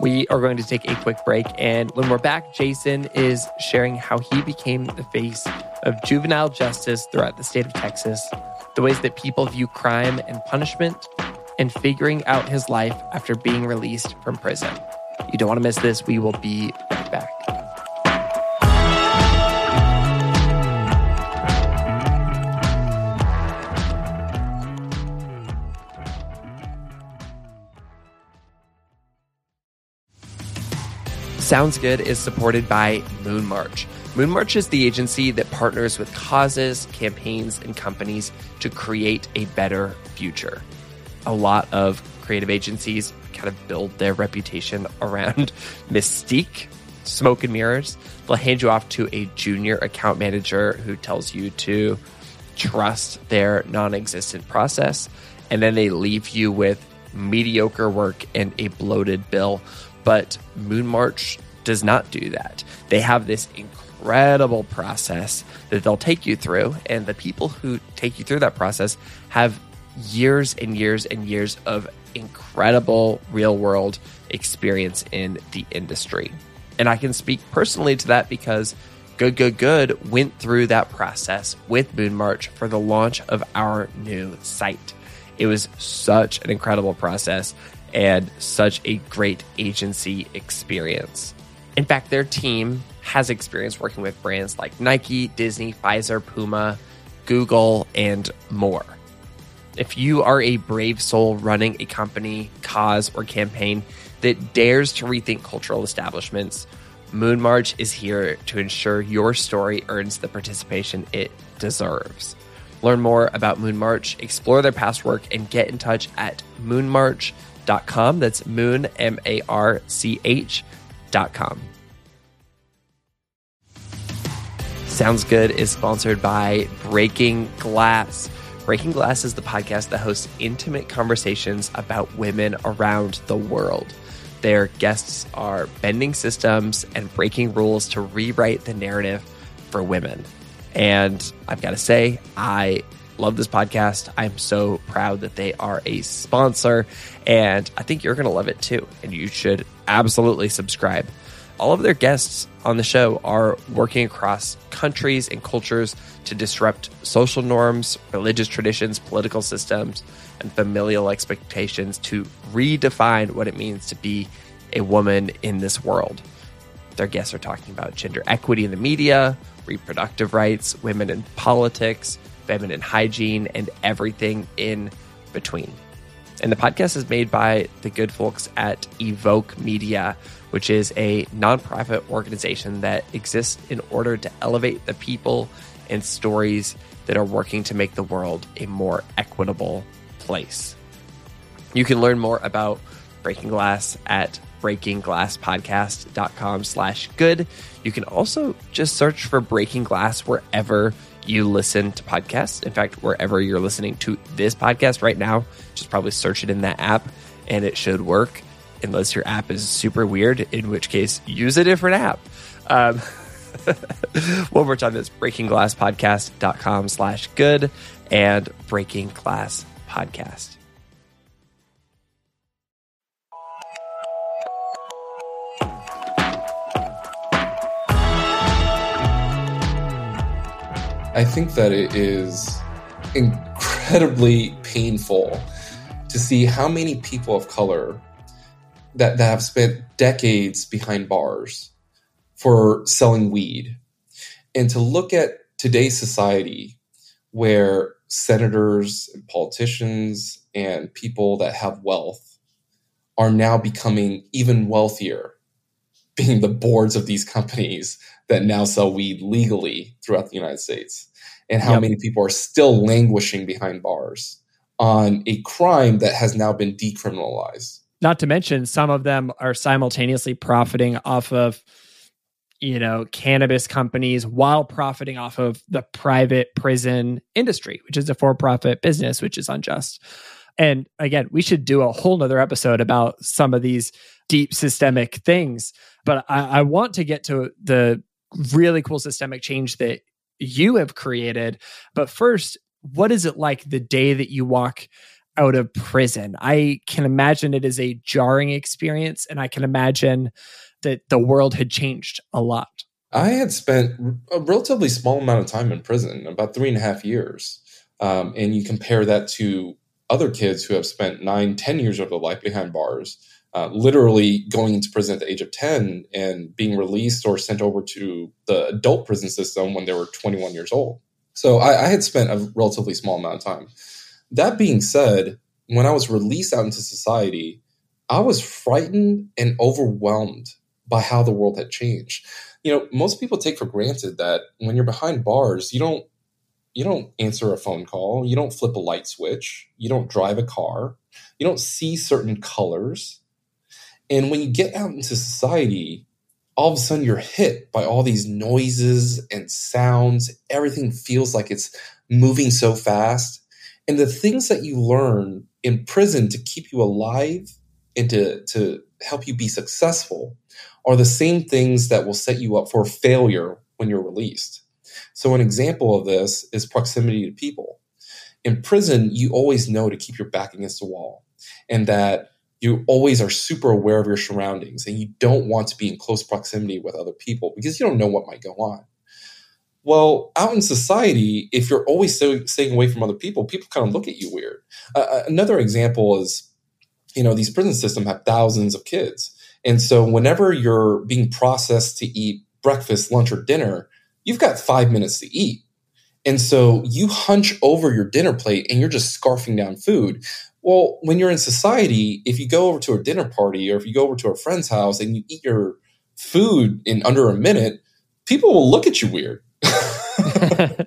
We are going to take a quick break. And when we're back, Jason is sharing how he became the face of juvenile justice throughout the state of Texas, the ways that people view crime and punishment, and figuring out his life after being released from prison. You don't want to miss this. We will be right back. Sounds Good is supported by Moon March. Moon March is the agency that partners with causes, campaigns, and companies to create a better future. A lot of creative agencies kind of build their reputation around mystique, smoke and mirrors. They'll hand you off to a junior account manager who tells you to trust their non existent process. And then they leave you with mediocre work and a bloated bill but Moon March does not do that. They have this incredible process that they'll take you through, and the people who take you through that process have years and years and years of incredible real world experience in the industry. And I can speak personally to that because Good Good Good went through that process with Moon March for the launch of our new site. It was such an incredible process and such a great agency experience. In fact, their team has experience working with brands like Nike, Disney, Pfizer, Puma, Google, and more. If you are a brave soul running a company, cause, or campaign that dares to rethink cultural establishments, Moon March is here to ensure your story earns the participation it deserves. Learn more about Moon March, explore their past work, and get in touch at moonmarch.com. That's moon, M A R C H.com. Sounds Good is sponsored by Breaking Glass. Breaking Glass is the podcast that hosts intimate conversations about women around the world. Their guests are bending systems and breaking rules to rewrite the narrative for women. And I've got to say, I love this podcast. I'm so proud that they are a sponsor, and I think you're going to love it too. And you should absolutely subscribe. All of their guests on the show are working across countries and cultures to disrupt social norms, religious traditions, political systems, and familial expectations to redefine what it means to be a woman in this world. Their guests are talking about gender equity in the media, reproductive rights, women in politics, feminine hygiene, and everything in between. And the podcast is made by the good folks at Evoke Media, which is a nonprofit organization that exists in order to elevate the people and stories that are working to make the world a more equitable place. You can learn more about Breaking Glass at breakingglasspodcast.com slash good. You can also just search for Breaking Glass wherever you listen to podcasts. In fact, wherever you're listening to this podcast right now, just probably search it in that app and it should work unless your app is super weird, in which case use a different app. Um, one more time, that's breakingglasspodcast.com slash good and Breaking Glass Podcast. I think that it is incredibly painful to see how many people of color that, that have spent decades behind bars for selling weed. And to look at today's society where senators and politicians and people that have wealth are now becoming even wealthier being the boards of these companies that now sell weed legally throughout the United States, and how yep. many people are still languishing behind bars on a crime that has now been decriminalized. Not to mention, some of them are simultaneously profiting off of, you know, cannabis companies while profiting off of the private prison industry, which is a for profit business, which is unjust. And again, we should do a whole nother episode about some of these deep systemic things. But I, I want to get to the really cool systemic change that you have created. But first, what is it like the day that you walk out of prison? I can imagine it is a jarring experience, and I can imagine that the world had changed a lot. I had spent a relatively small amount of time in prison, about three and a half years. Um, and you compare that to other kids who have spent nine, ten years of their life behind bars uh, literally going into prison at the age of 10 and being released or sent over to the adult prison system when they were 21 years old. So I, I had spent a relatively small amount of time. That being said, when I was released out into society, I was frightened and overwhelmed by how the world had changed. You know, most people take for granted that when you're behind bars, you don't you don't answer a phone call, you don't flip a light switch, you don't drive a car, you don't see certain colors, and when you get out into society, all of a sudden you're hit by all these noises and sounds. Everything feels like it's moving so fast. And the things that you learn in prison to keep you alive and to, to help you be successful are the same things that will set you up for failure when you're released. So, an example of this is proximity to people. In prison, you always know to keep your back against the wall and that you always are super aware of your surroundings and you don't want to be in close proximity with other people because you don't know what might go on. Well, out in society, if you're always so, staying away from other people, people kind of look at you weird. Uh, another example is, you know, these prison systems have thousands of kids. And so whenever you're being processed to eat breakfast, lunch, or dinner, you've got five minutes to eat. And so you hunch over your dinner plate and you're just scarfing down food. Well, when you're in society, if you go over to a dinner party or if you go over to a friend's house and you eat your food in under a minute, people will look at you weird.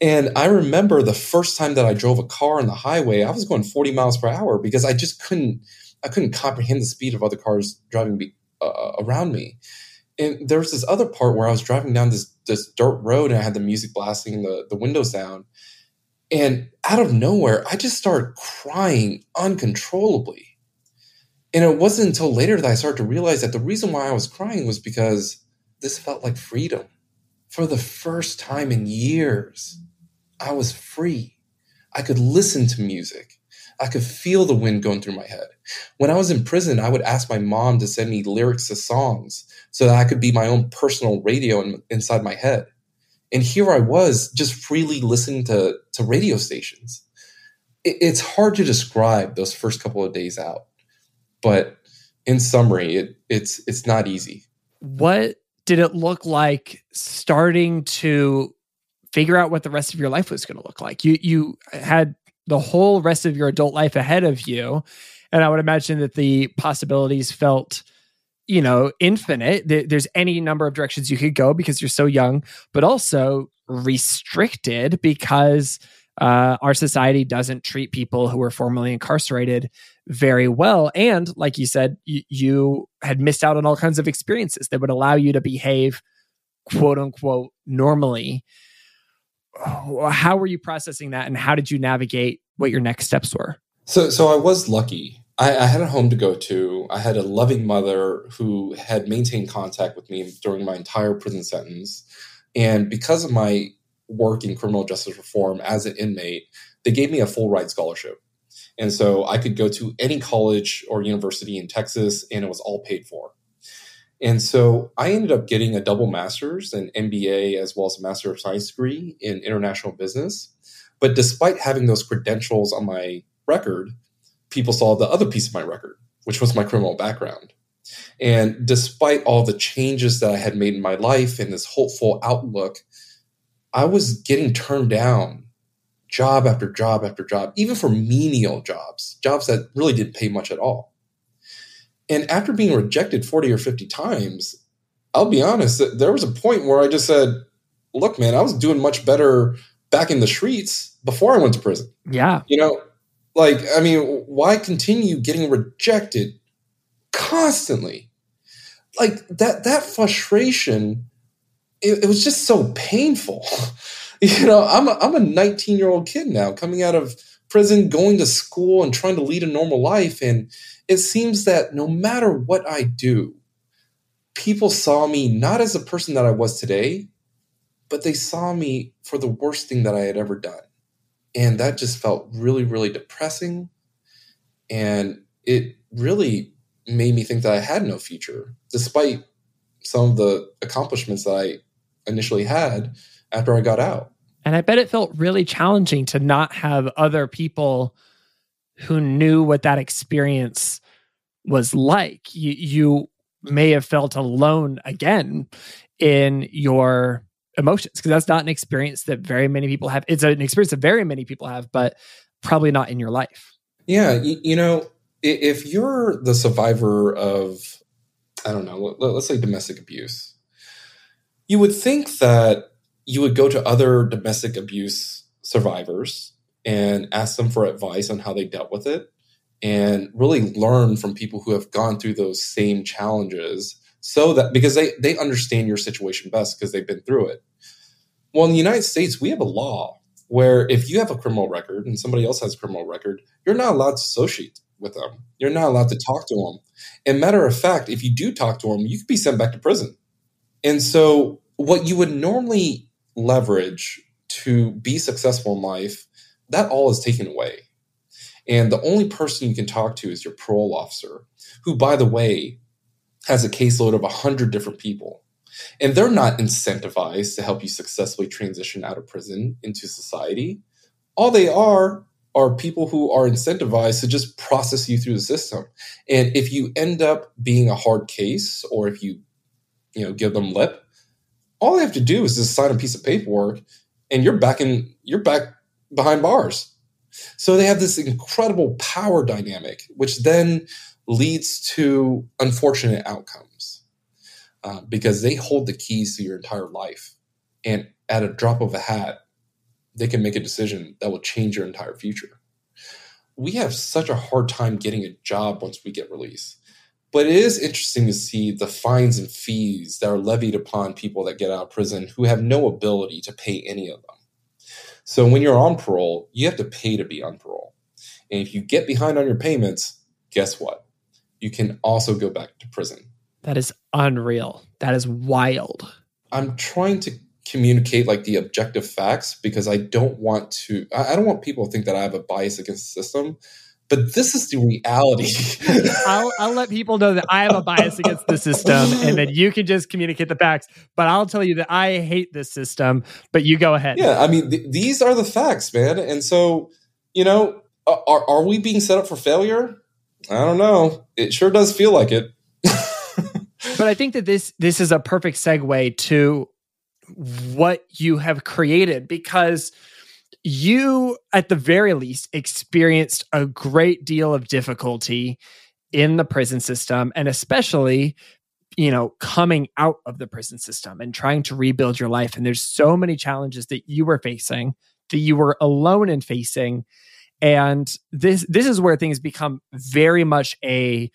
and I remember the first time that I drove a car on the highway, I was going 40 miles per hour because I just couldn't I couldn't comprehend the speed of other cars driving be, uh, around me. And there was this other part where I was driving down this this dirt road and I had the music blasting the the windows down and out of nowhere, I just started crying uncontrollably. And it wasn't until later that I started to realize that the reason why I was crying was because this felt like freedom. For the first time in years, I was free. I could listen to music. I could feel the wind going through my head. When I was in prison, I would ask my mom to send me lyrics to songs so that I could be my own personal radio in, inside my head. And here I was just freely listening to, to radio stations. It, it's hard to describe those first couple of days out, but in summary, it, it's it's not easy. What did it look like starting to figure out what the rest of your life was going to look like? You you had the whole rest of your adult life ahead of you, and I would imagine that the possibilities felt you know, infinite. There's any number of directions you could go because you're so young, but also restricted because uh, our society doesn't treat people who are formerly incarcerated very well. And like you said, you had missed out on all kinds of experiences that would allow you to behave quote unquote normally. How were you processing that and how did you navigate what your next steps were? So, so I was lucky I, I, had a home to go to. I had a loving mother who had maintained contact with me during my entire prison sentence. And because of my work in criminal justice reform as an inmate, they gave me a full ride scholarship. And so I could go to any college or university in Texas, and it was all paid for. And so I ended up getting a double master's, an MBA, as well as a Master of Science degree in international business. But despite having those credentials on my record, people saw the other piece of my record, which was my criminal background. And despite all the changes that I had made in my life and this hopeful outlook, I was getting turned down job after job after job, even for menial jobs, jobs that really didn't pay much at all. And after being rejected 40 or 50 times, I'll be honest, there was a point where I just said, look, man, I was doing much better back in the streets before I went to prison. Yeah. You know, like, I mean, why continue getting rejected constantly? Like that that frustration, it, it was just so painful. you know, I'm a, I'm a 19 year old kid now coming out of prison, going to school and trying to lead a normal life. And it seems that no matter what I do, people saw me not as the person that I was today, but they saw me for the worst thing that I had ever done. And that just felt really, really depressing. And it really made me think that I had no future, despite some of the accomplishments that I initially had after I got out. And I bet it felt really challenging to not have other people who knew what that experience was like. You, you may have felt alone again in your emotions because that's not an experience that very many people have. It's an experience that very many people have, but probably not in your life. Yeah, you, you know, if you're the survivor of, I don't know, let's say domestic abuse, you would think that you would go to other domestic abuse survivors and ask them for advice on how they dealt with it and really learn from people who have gone through those same challenges so that because they they understand your situation best because they've been through it. Well, in the United States, we have a law where if you have a criminal record and somebody else has a criminal record, you're not allowed to associate with them. You're not allowed to talk to them. And matter of fact, if you do talk to them, you could be sent back to prison. And so, what you would normally leverage to be successful in life, that all is taken away. And the only person you can talk to is your parole officer, who, by the way, has a caseload of 100 different people. And they're not incentivized to help you successfully transition out of prison into society. All they are are people who are incentivized to just process you through the system. And if you end up being a hard case or if you you know give them lip, all they have to do is just sign a piece of paperwork and you're back in you're back behind bars. So they have this incredible power dynamic, which then leads to unfortunate outcomes uh, because they hold the keys to your entire life. And at a drop of a hat, they can make a decision that will change your entire future. We have such a hard time getting a job once we get released. But it is interesting to see the fines and fees that are levied upon people that get out of prison who have no ability to pay any of them. So when you're on parole, you have to pay to be on parole. And if you get behind on your payments, guess what? You can also go back to prison. That is unreal. That is wild. I'm trying to communicate like the objective facts because I don't want to I don't want people to think that I have a bias against the system. But this is the reality. I'll, I'll let people know that I have a bias against the system and that you can just communicate the facts. But I'll tell you that I hate this system, but you go ahead. Yeah. I mean, th- these are the facts, man. And so, you know, are, are we being set up for failure? I don't know. It sure does feel like it. but I think that this this is a perfect segue to what you have created because you at the very least experienced a great deal of difficulty in the prison system and especially you know coming out of the prison system and trying to rebuild your life and there's so many challenges that you were facing that you were alone in facing and this this is where things become very much a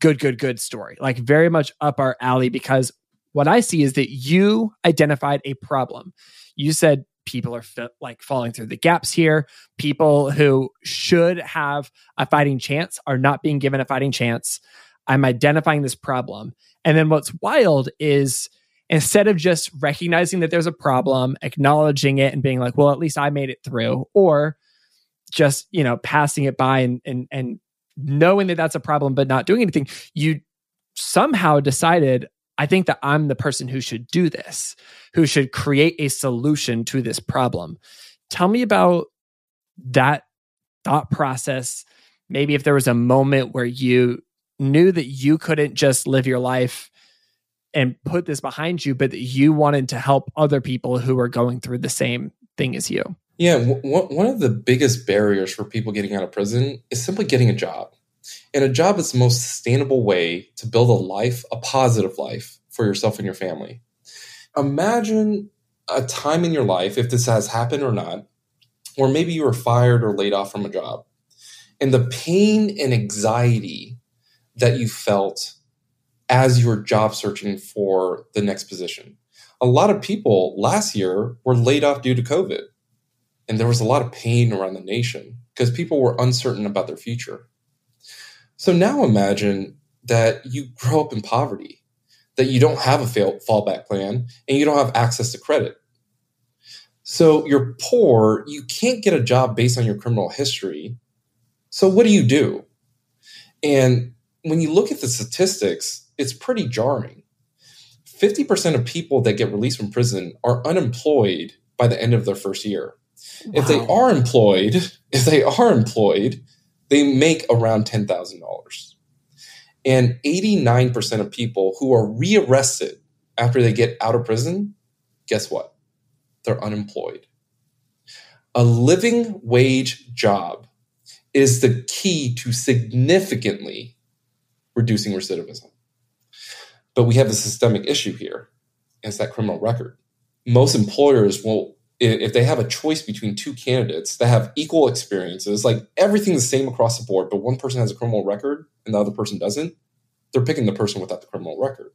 good good good story like very much up our alley because what I see is that you identified a problem. You said people are fi- like falling through the gaps here. People who should have a fighting chance are not being given a fighting chance. I'm identifying this problem. And then what's wild is instead of just recognizing that there's a problem, acknowledging it and being like, well, at least I made it through, or just, you know, passing it by and and and knowing that that's a problem but not doing anything, you somehow decided I think that I'm the person who should do this, who should create a solution to this problem. Tell me about that thought process. Maybe if there was a moment where you knew that you couldn't just live your life and put this behind you, but that you wanted to help other people who are going through the same thing as you. Yeah, w- one of the biggest barriers for people getting out of prison is simply getting a job. And a job is the most sustainable way to build a life, a positive life for yourself and your family. Imagine a time in your life, if this has happened or not, or maybe you were fired or laid off from a job, and the pain and anxiety that you felt as you were job searching for the next position. A lot of people last year were laid off due to COVID, and there was a lot of pain around the nation because people were uncertain about their future. So now imagine that you grow up in poverty, that you don't have a fail, fallback plan, and you don't have access to credit. So you're poor, you can't get a job based on your criminal history. So what do you do? And when you look at the statistics, it's pretty jarring. 50% of people that get released from prison are unemployed by the end of their first year. Wow. If they are employed, if they are employed, they make around $10,000. And 89% of people who are rearrested after they get out of prison, guess what? They're unemployed. A living wage job is the key to significantly reducing recidivism. But we have a systemic issue here, and it's that criminal record. Most employers will if they have a choice between two candidates that have equal experiences, like everything's the same across the board, but one person has a criminal record and the other person doesn't, they're picking the person without the criminal record.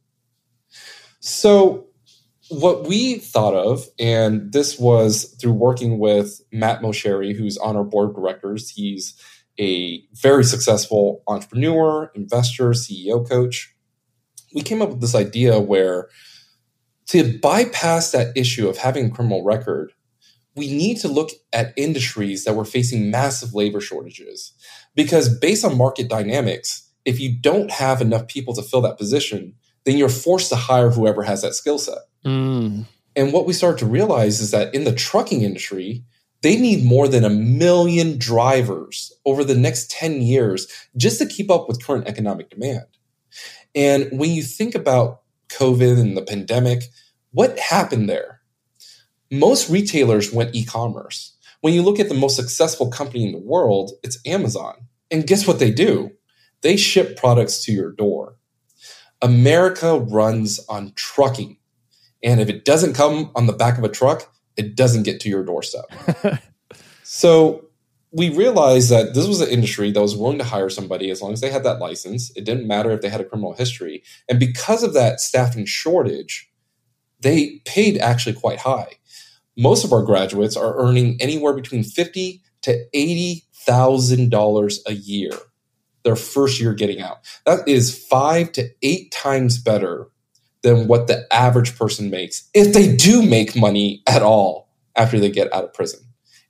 So, what we thought of, and this was through working with Matt Mosheri, who's on our board of directors, he's a very successful entrepreneur, investor, CEO coach. We came up with this idea where to bypass that issue of having a criminal record, we need to look at industries that were facing massive labor shortages. Because based on market dynamics, if you don't have enough people to fill that position, then you're forced to hire whoever has that skill set. Mm. And what we start to realize is that in the trucking industry, they need more than a million drivers over the next 10 years just to keep up with current economic demand. And when you think about COVID and the pandemic, what happened there? Most retailers went e commerce. When you look at the most successful company in the world, it's Amazon. And guess what they do? They ship products to your door. America runs on trucking. And if it doesn't come on the back of a truck, it doesn't get to your doorstep. so we realized that this was an industry that was willing to hire somebody as long as they had that license. It didn't matter if they had a criminal history. And because of that staffing shortage, they paid actually quite high. Most of our graduates are earning anywhere between fifty to eighty thousand dollars a year their first year getting out. That is five to eight times better than what the average person makes if they do make money at all after they get out of prison.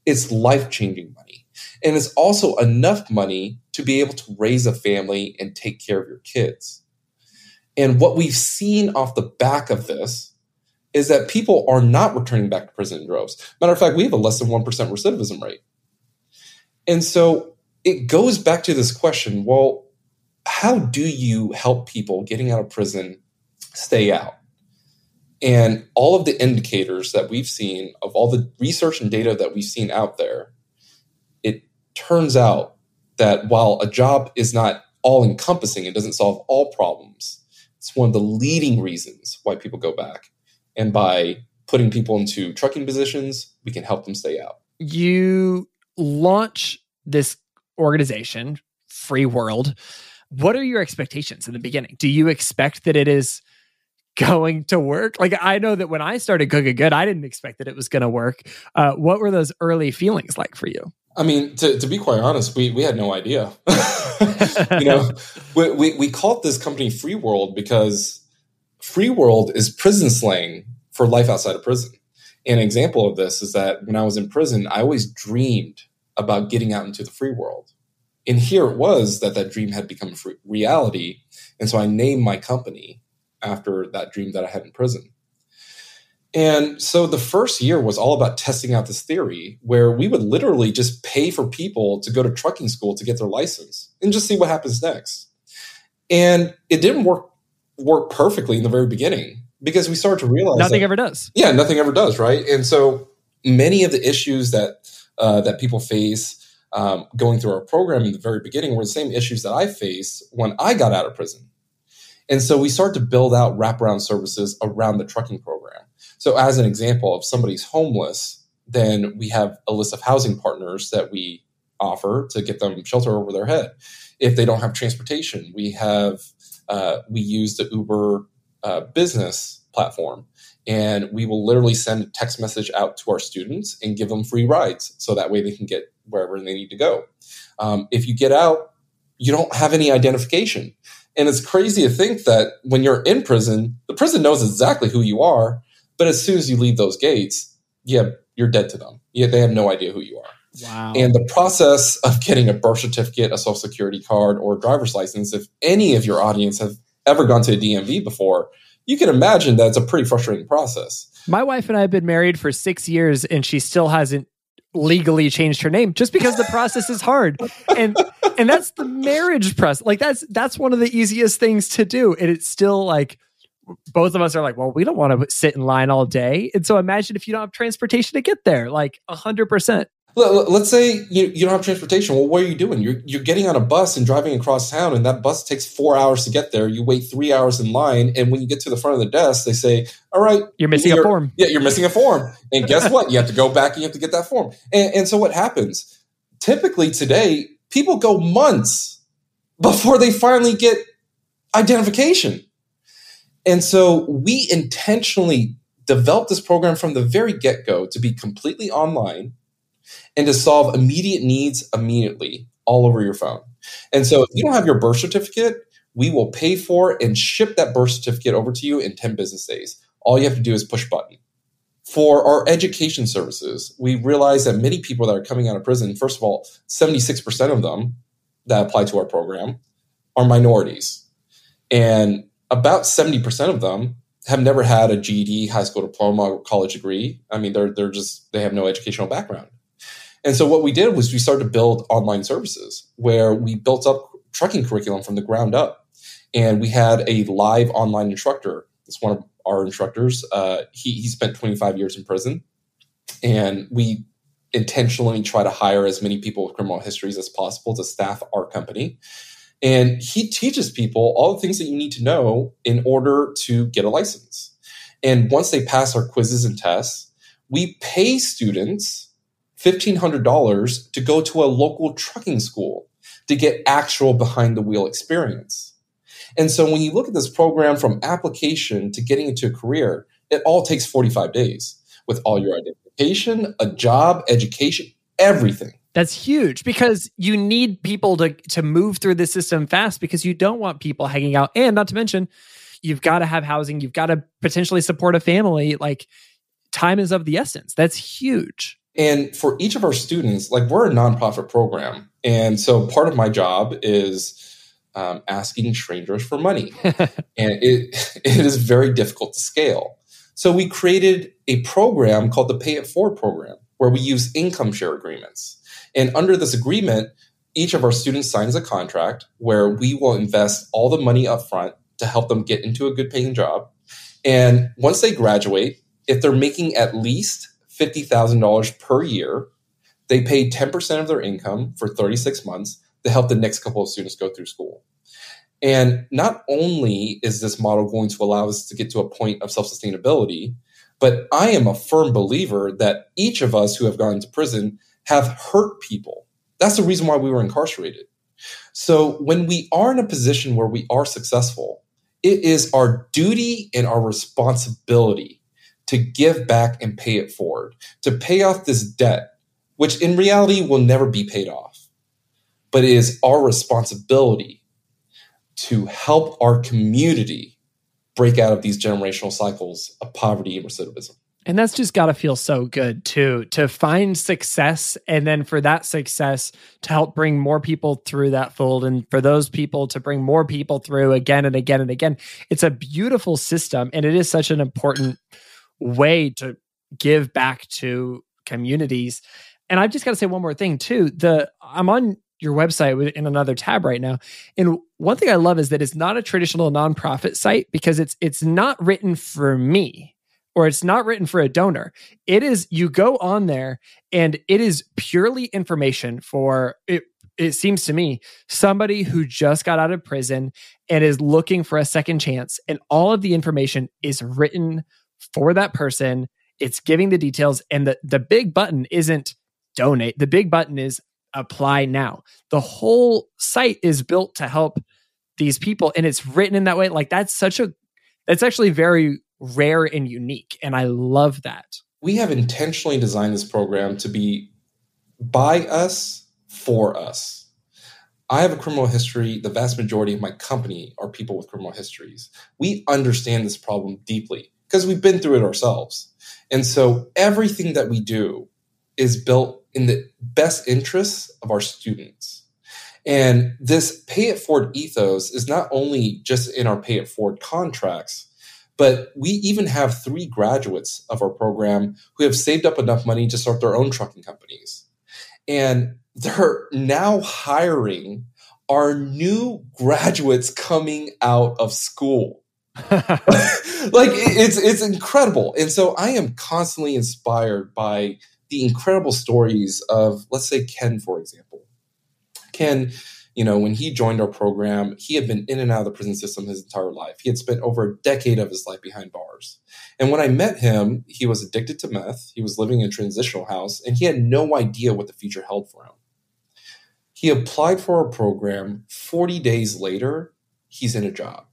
It's life changing money. And it's also enough money to be able to raise a family and take care of your kids. And what we've seen off the back of this is that people are not returning back to prison in droves. Matter of fact, we have a less than 1% recidivism rate. And so it goes back to this question well, how do you help people getting out of prison stay out? And all of the indicators that we've seen, of all the research and data that we've seen out there, it turns out that while a job is not all encompassing, it doesn't solve all problems. It's one of the leading reasons why people go back. And by putting people into trucking positions, we can help them stay out. You launch this organization, Free World. What are your expectations in the beginning? Do you expect that it is going to work? Like I know that when I started Cooking Good, I didn't expect that it was going to work. Uh, what were those early feelings like for you? I mean, to, to be quite honest, we, we had no idea. you know, we, we, we called this company Free World because Free World is prison slang for life outside of prison. An example of this is that when I was in prison, I always dreamed about getting out into the free world. And here it was that that dream had become reality. And so I named my company after that dream that I had in prison. And so the first year was all about testing out this theory where we would literally just pay for people to go to trucking school to get their license and just see what happens next. And it didn't work work perfectly in the very beginning because we started to realize nothing that, ever does. Yeah, nothing ever does, right? And so many of the issues that uh, that people face um, going through our program in the very beginning were the same issues that I faced when I got out of prison. And so we start to build out wraparound services around the trucking program. So, as an example, if somebody's homeless, then we have a list of housing partners that we offer to get them shelter over their head. If they don't have transportation, we have uh, we use the Uber uh, business platform. And we will literally send a text message out to our students and give them free rides so that way they can get wherever they need to go. Um, if you get out you don't have any identification. And it's crazy to think that when you're in prison the prison knows exactly who you are but as soon as you leave those gates yeah you're dead to them. Yeah they have no idea who you are Wow. And the process of getting a birth certificate, a social security card, or a driver's license, if any of your audience have ever gone to a DMV before, you can imagine that it's a pretty frustrating process. My wife and I have been married for six years, and she still hasn't legally changed her name just because the process is hard. And and that's the marriage process. Like that's that's one of the easiest things to do. And it's still like both of us are like well we don't want to sit in line all day. And so imagine if you don't have transportation to get there like 100% let's say you, you don't have transportation. Well, what are you doing? You're, you're getting on a bus and driving across town, and that bus takes four hours to get there. You wait three hours in line, and when you get to the front of the desk, they say, "All right, you're missing you're, a form." Yeah, you're missing a form. And guess what? You have to go back and you have to get that form. And, and so what happens? Typically today, people go months before they finally get identification. And so we intentionally developed this program from the very get go to be completely online and to solve immediate needs immediately all over your phone. And so if you don't have your birth certificate, we will pay for and ship that birth certificate over to you in 10 business days. All you have to do is push button. For our education services, we realize that many people that are coming out of prison, first of all, 76% of them that apply to our program are minorities. And about 70% of them have never had a GED, high school diploma, or college degree. I mean, they're, they're just, they have no educational background. And so what we did was we started to build online services where we built up trucking curriculum from the ground up. And we had a live online instructor. It's one of our instructors. Uh, he, he spent 25 years in prison. and we intentionally try to hire as many people with criminal histories as possible to staff our company. And he teaches people all the things that you need to know in order to get a license. And once they pass our quizzes and tests, we pay students $1,500 to go to a local trucking school to get actual behind the wheel experience. And so when you look at this program from application to getting into a career, it all takes 45 days with all your identification, a job, education, everything. That's huge because you need people to to move through the system fast because you don't want people hanging out. And not to mention, you've got to have housing, you've got to potentially support a family. Like time is of the essence. That's huge. And for each of our students, like we're a nonprofit program. And so part of my job is um, asking strangers for money. and it, it is very difficult to scale. So we created a program called the Pay It Forward program, where we use income share agreements. And under this agreement, each of our students signs a contract where we will invest all the money up front to help them get into a good paying job. And once they graduate, if they're making at least $50,000 per year, they paid 10% of their income for 36 months to help the next couple of students go through school. And not only is this model going to allow us to get to a point of self sustainability, but I am a firm believer that each of us who have gone to prison have hurt people. That's the reason why we were incarcerated. So when we are in a position where we are successful, it is our duty and our responsibility to give back and pay it forward, to pay off this debt, which in reality will never be paid off. But it is our responsibility to help our community break out of these generational cycles of poverty and recidivism. And that's just got to feel so good too, to find success and then for that success to help bring more people through that fold and for those people to bring more people through again and again and again. It's a beautiful system and it is such an important way to give back to communities. And I've just got to say one more thing too. The I'm on your website in another tab right now. And one thing I love is that it's not a traditional nonprofit site because it's it's not written for me or it's not written for a donor. It is you go on there and it is purely information for it it seems to me somebody who just got out of prison and is looking for a second chance and all of the information is written for that person it's giving the details and the the big button isn't donate the big button is apply now the whole site is built to help these people and it's written in that way like that's such a that's actually very rare and unique. And I love that. We have intentionally designed this program to be by us, for us. I have a criminal history. The vast majority of my company are people with criminal histories. We understand this problem deeply because we've been through it ourselves. And so everything that we do is built in the best interests of our students. And this pay it forward ethos is not only just in our pay it forward contracts, but we even have three graduates of our program who have saved up enough money to start their own trucking companies. And they're now hiring our new graduates coming out of school. like it's it's incredible. And so I am constantly inspired by the incredible stories of let's say Ken for example. Ken you know, when he joined our program, he had been in and out of the prison system his entire life. He had spent over a decade of his life behind bars. And when I met him, he was addicted to meth. He was living in a transitional house, and he had no idea what the future held for him. He applied for our program. 40 days later, he's in a job.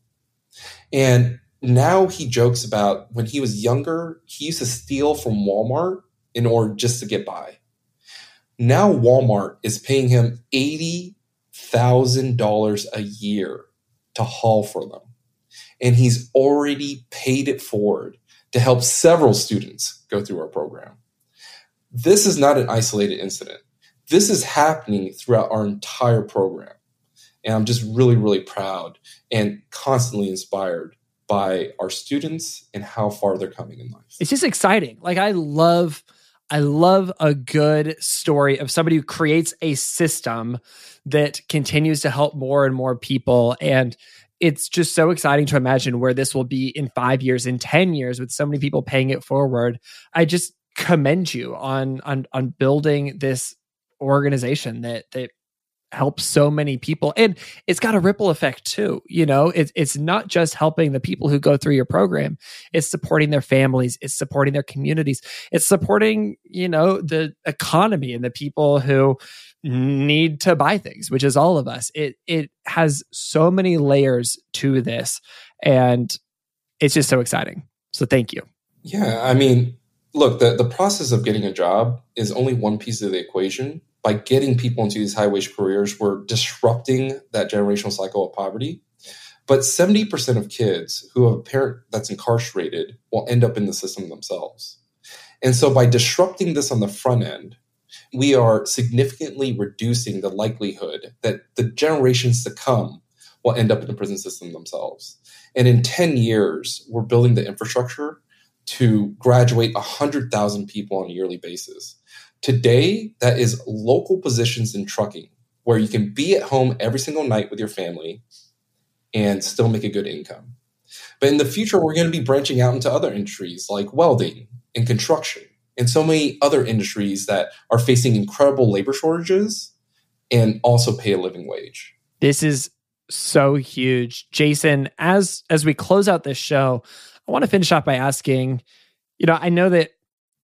And now he jokes about when he was younger, he used to steal from Walmart in order just to get by. Now Walmart is paying him 80 $1,000 a year to haul for them. And he's already paid it forward to help several students go through our program. This is not an isolated incident. This is happening throughout our entire program. And I'm just really, really proud and constantly inspired by our students and how far they're coming in life. It's just exciting. Like, I love. I love a good story of somebody who creates a system that continues to help more and more people. And it's just so exciting to imagine where this will be in five years, in 10 years, with so many people paying it forward. I just, commend you on on on building this organization that that helps so many people. And it's got a ripple effect too you know? It's it's not just helping the people who go through your program. It's supporting their families. It's supporting their communities. It's supporting you know the economy and the people who need to buy things which is all of us. It it has so many layers to this and it's just so exciting. So thank you. Yeah i mean look the, the process of getting a job is only one piece of the equation by getting people into these high wage careers, we're disrupting that generational cycle of poverty. But 70% of kids who have a parent that's incarcerated will end up in the system themselves. And so by disrupting this on the front end, we are significantly reducing the likelihood that the generations to come will end up in the prison system themselves. And in 10 years, we're building the infrastructure to graduate 100,000 people on a yearly basis. Today, that is local positions in trucking where you can be at home every single night with your family and still make a good income. But in the future, we're going to be branching out into other industries like welding and construction and so many other industries that are facing incredible labor shortages and also pay a living wage. This is so huge. Jason, as as we close out this show, I want to finish off by asking, you know, I know that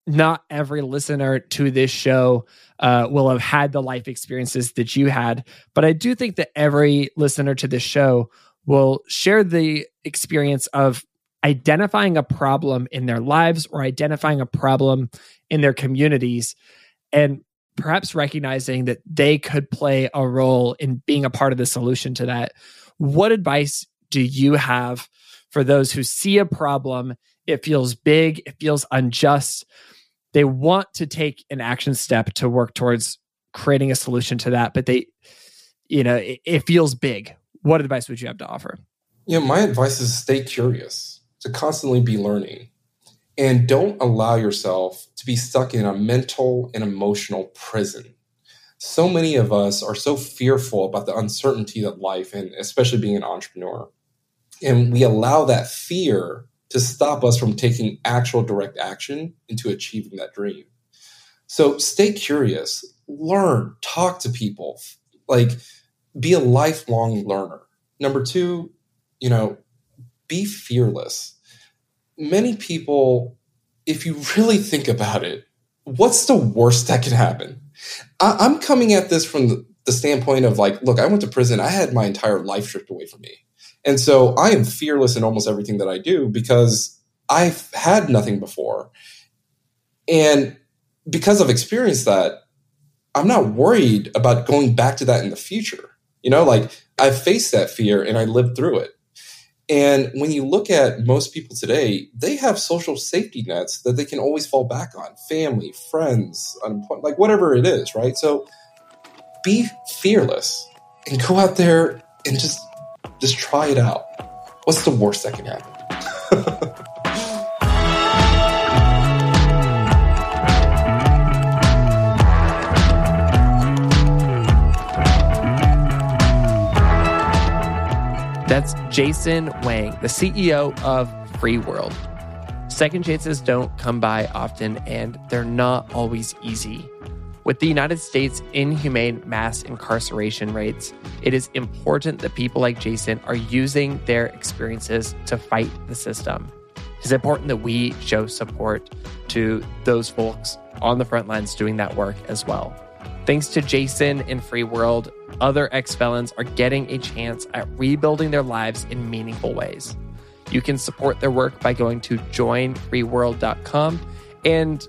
not every listener to this show uh, will have had the life experiences that you had, but I do think that every listener to this show will share the experience of identifying a problem in their lives or identifying a problem in their communities and perhaps recognizing that they could play a role in being a part of the solution to that. What advice do you have for those who see a problem? It feels big, it feels unjust, they want to take an action step to work towards creating a solution to that but they you know it, it feels big. What advice would you have to offer? Know my advice is stay curious to constantly be learning and don't allow yourself to be stuck in a mental and emotional prison. So many of us are so fearful about the uncertainty of life and especially being an entrepreneur and we allow that fear to stop us from taking actual direct action into achieving that dream. So stay curious, learn, talk to people, like be a lifelong learner. Number two, you know, be fearless. Many people, if you really think about it, what's the worst that can happen? I, am coming at this from the, the standpoint of like, look, I went to prison. I had my entire life stripped away from me. And so I am fearless in almost everything that I do because I've had nothing before. And because I've experienced that, I'm not worried about going back to that in the future. You know, like I've faced that fear and I lived through it. And when you look at most people today, they have social safety nets that they can always fall back on family, friends, unemployment, like whatever it is, right? So be fearless and go out there and just just try it out. What's the worst that can happen? That's Jason Wang, the CEO of Free World. Second chances don't come by often, and they're not always easy. With the United States' inhumane mass incarceration rates, it is important that people like Jason are using their experiences to fight the system. It's important that we show support to those folks on the front lines doing that work as well. Thanks to Jason and Free World, other ex felons are getting a chance at rebuilding their lives in meaningful ways. You can support their work by going to joinfreeworld.com and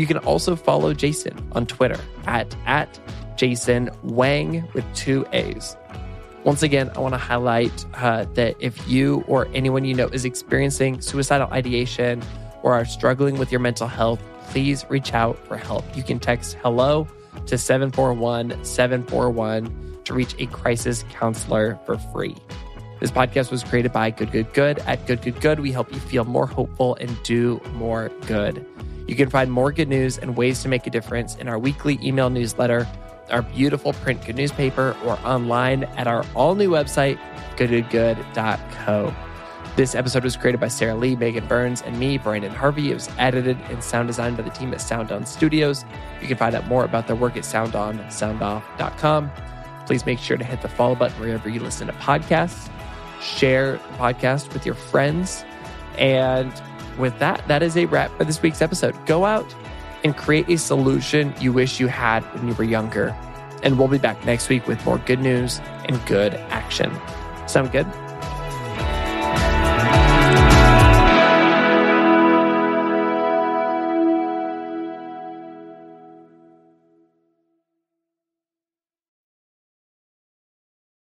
you can also follow Jason on Twitter at, at Jason Wang with two A's. Once again, I want to highlight uh, that if you or anyone you know is experiencing suicidal ideation or are struggling with your mental health, please reach out for help. You can text hello to 741 741 to reach a crisis counselor for free. This podcast was created by Good Good Good. At Good Good Good, we help you feel more hopeful and do more good. You can find more good news and ways to make a difference in our weekly email newsletter, our beautiful print good newspaper, or online at our all new website, goodgoodgood.co. This episode was created by Sarah Lee, Megan Burns, and me, Branden Harvey. It was edited and sound designed by the team at Sound On Studios. You can find out more about their work at soundonsoundoff.com. Please make sure to hit the follow button wherever you listen to podcasts. Share the podcast with your friends. And with that, that is a wrap for this week's episode. Go out and create a solution you wish you had when you were younger. And we'll be back next week with more good news and good action. Sound good?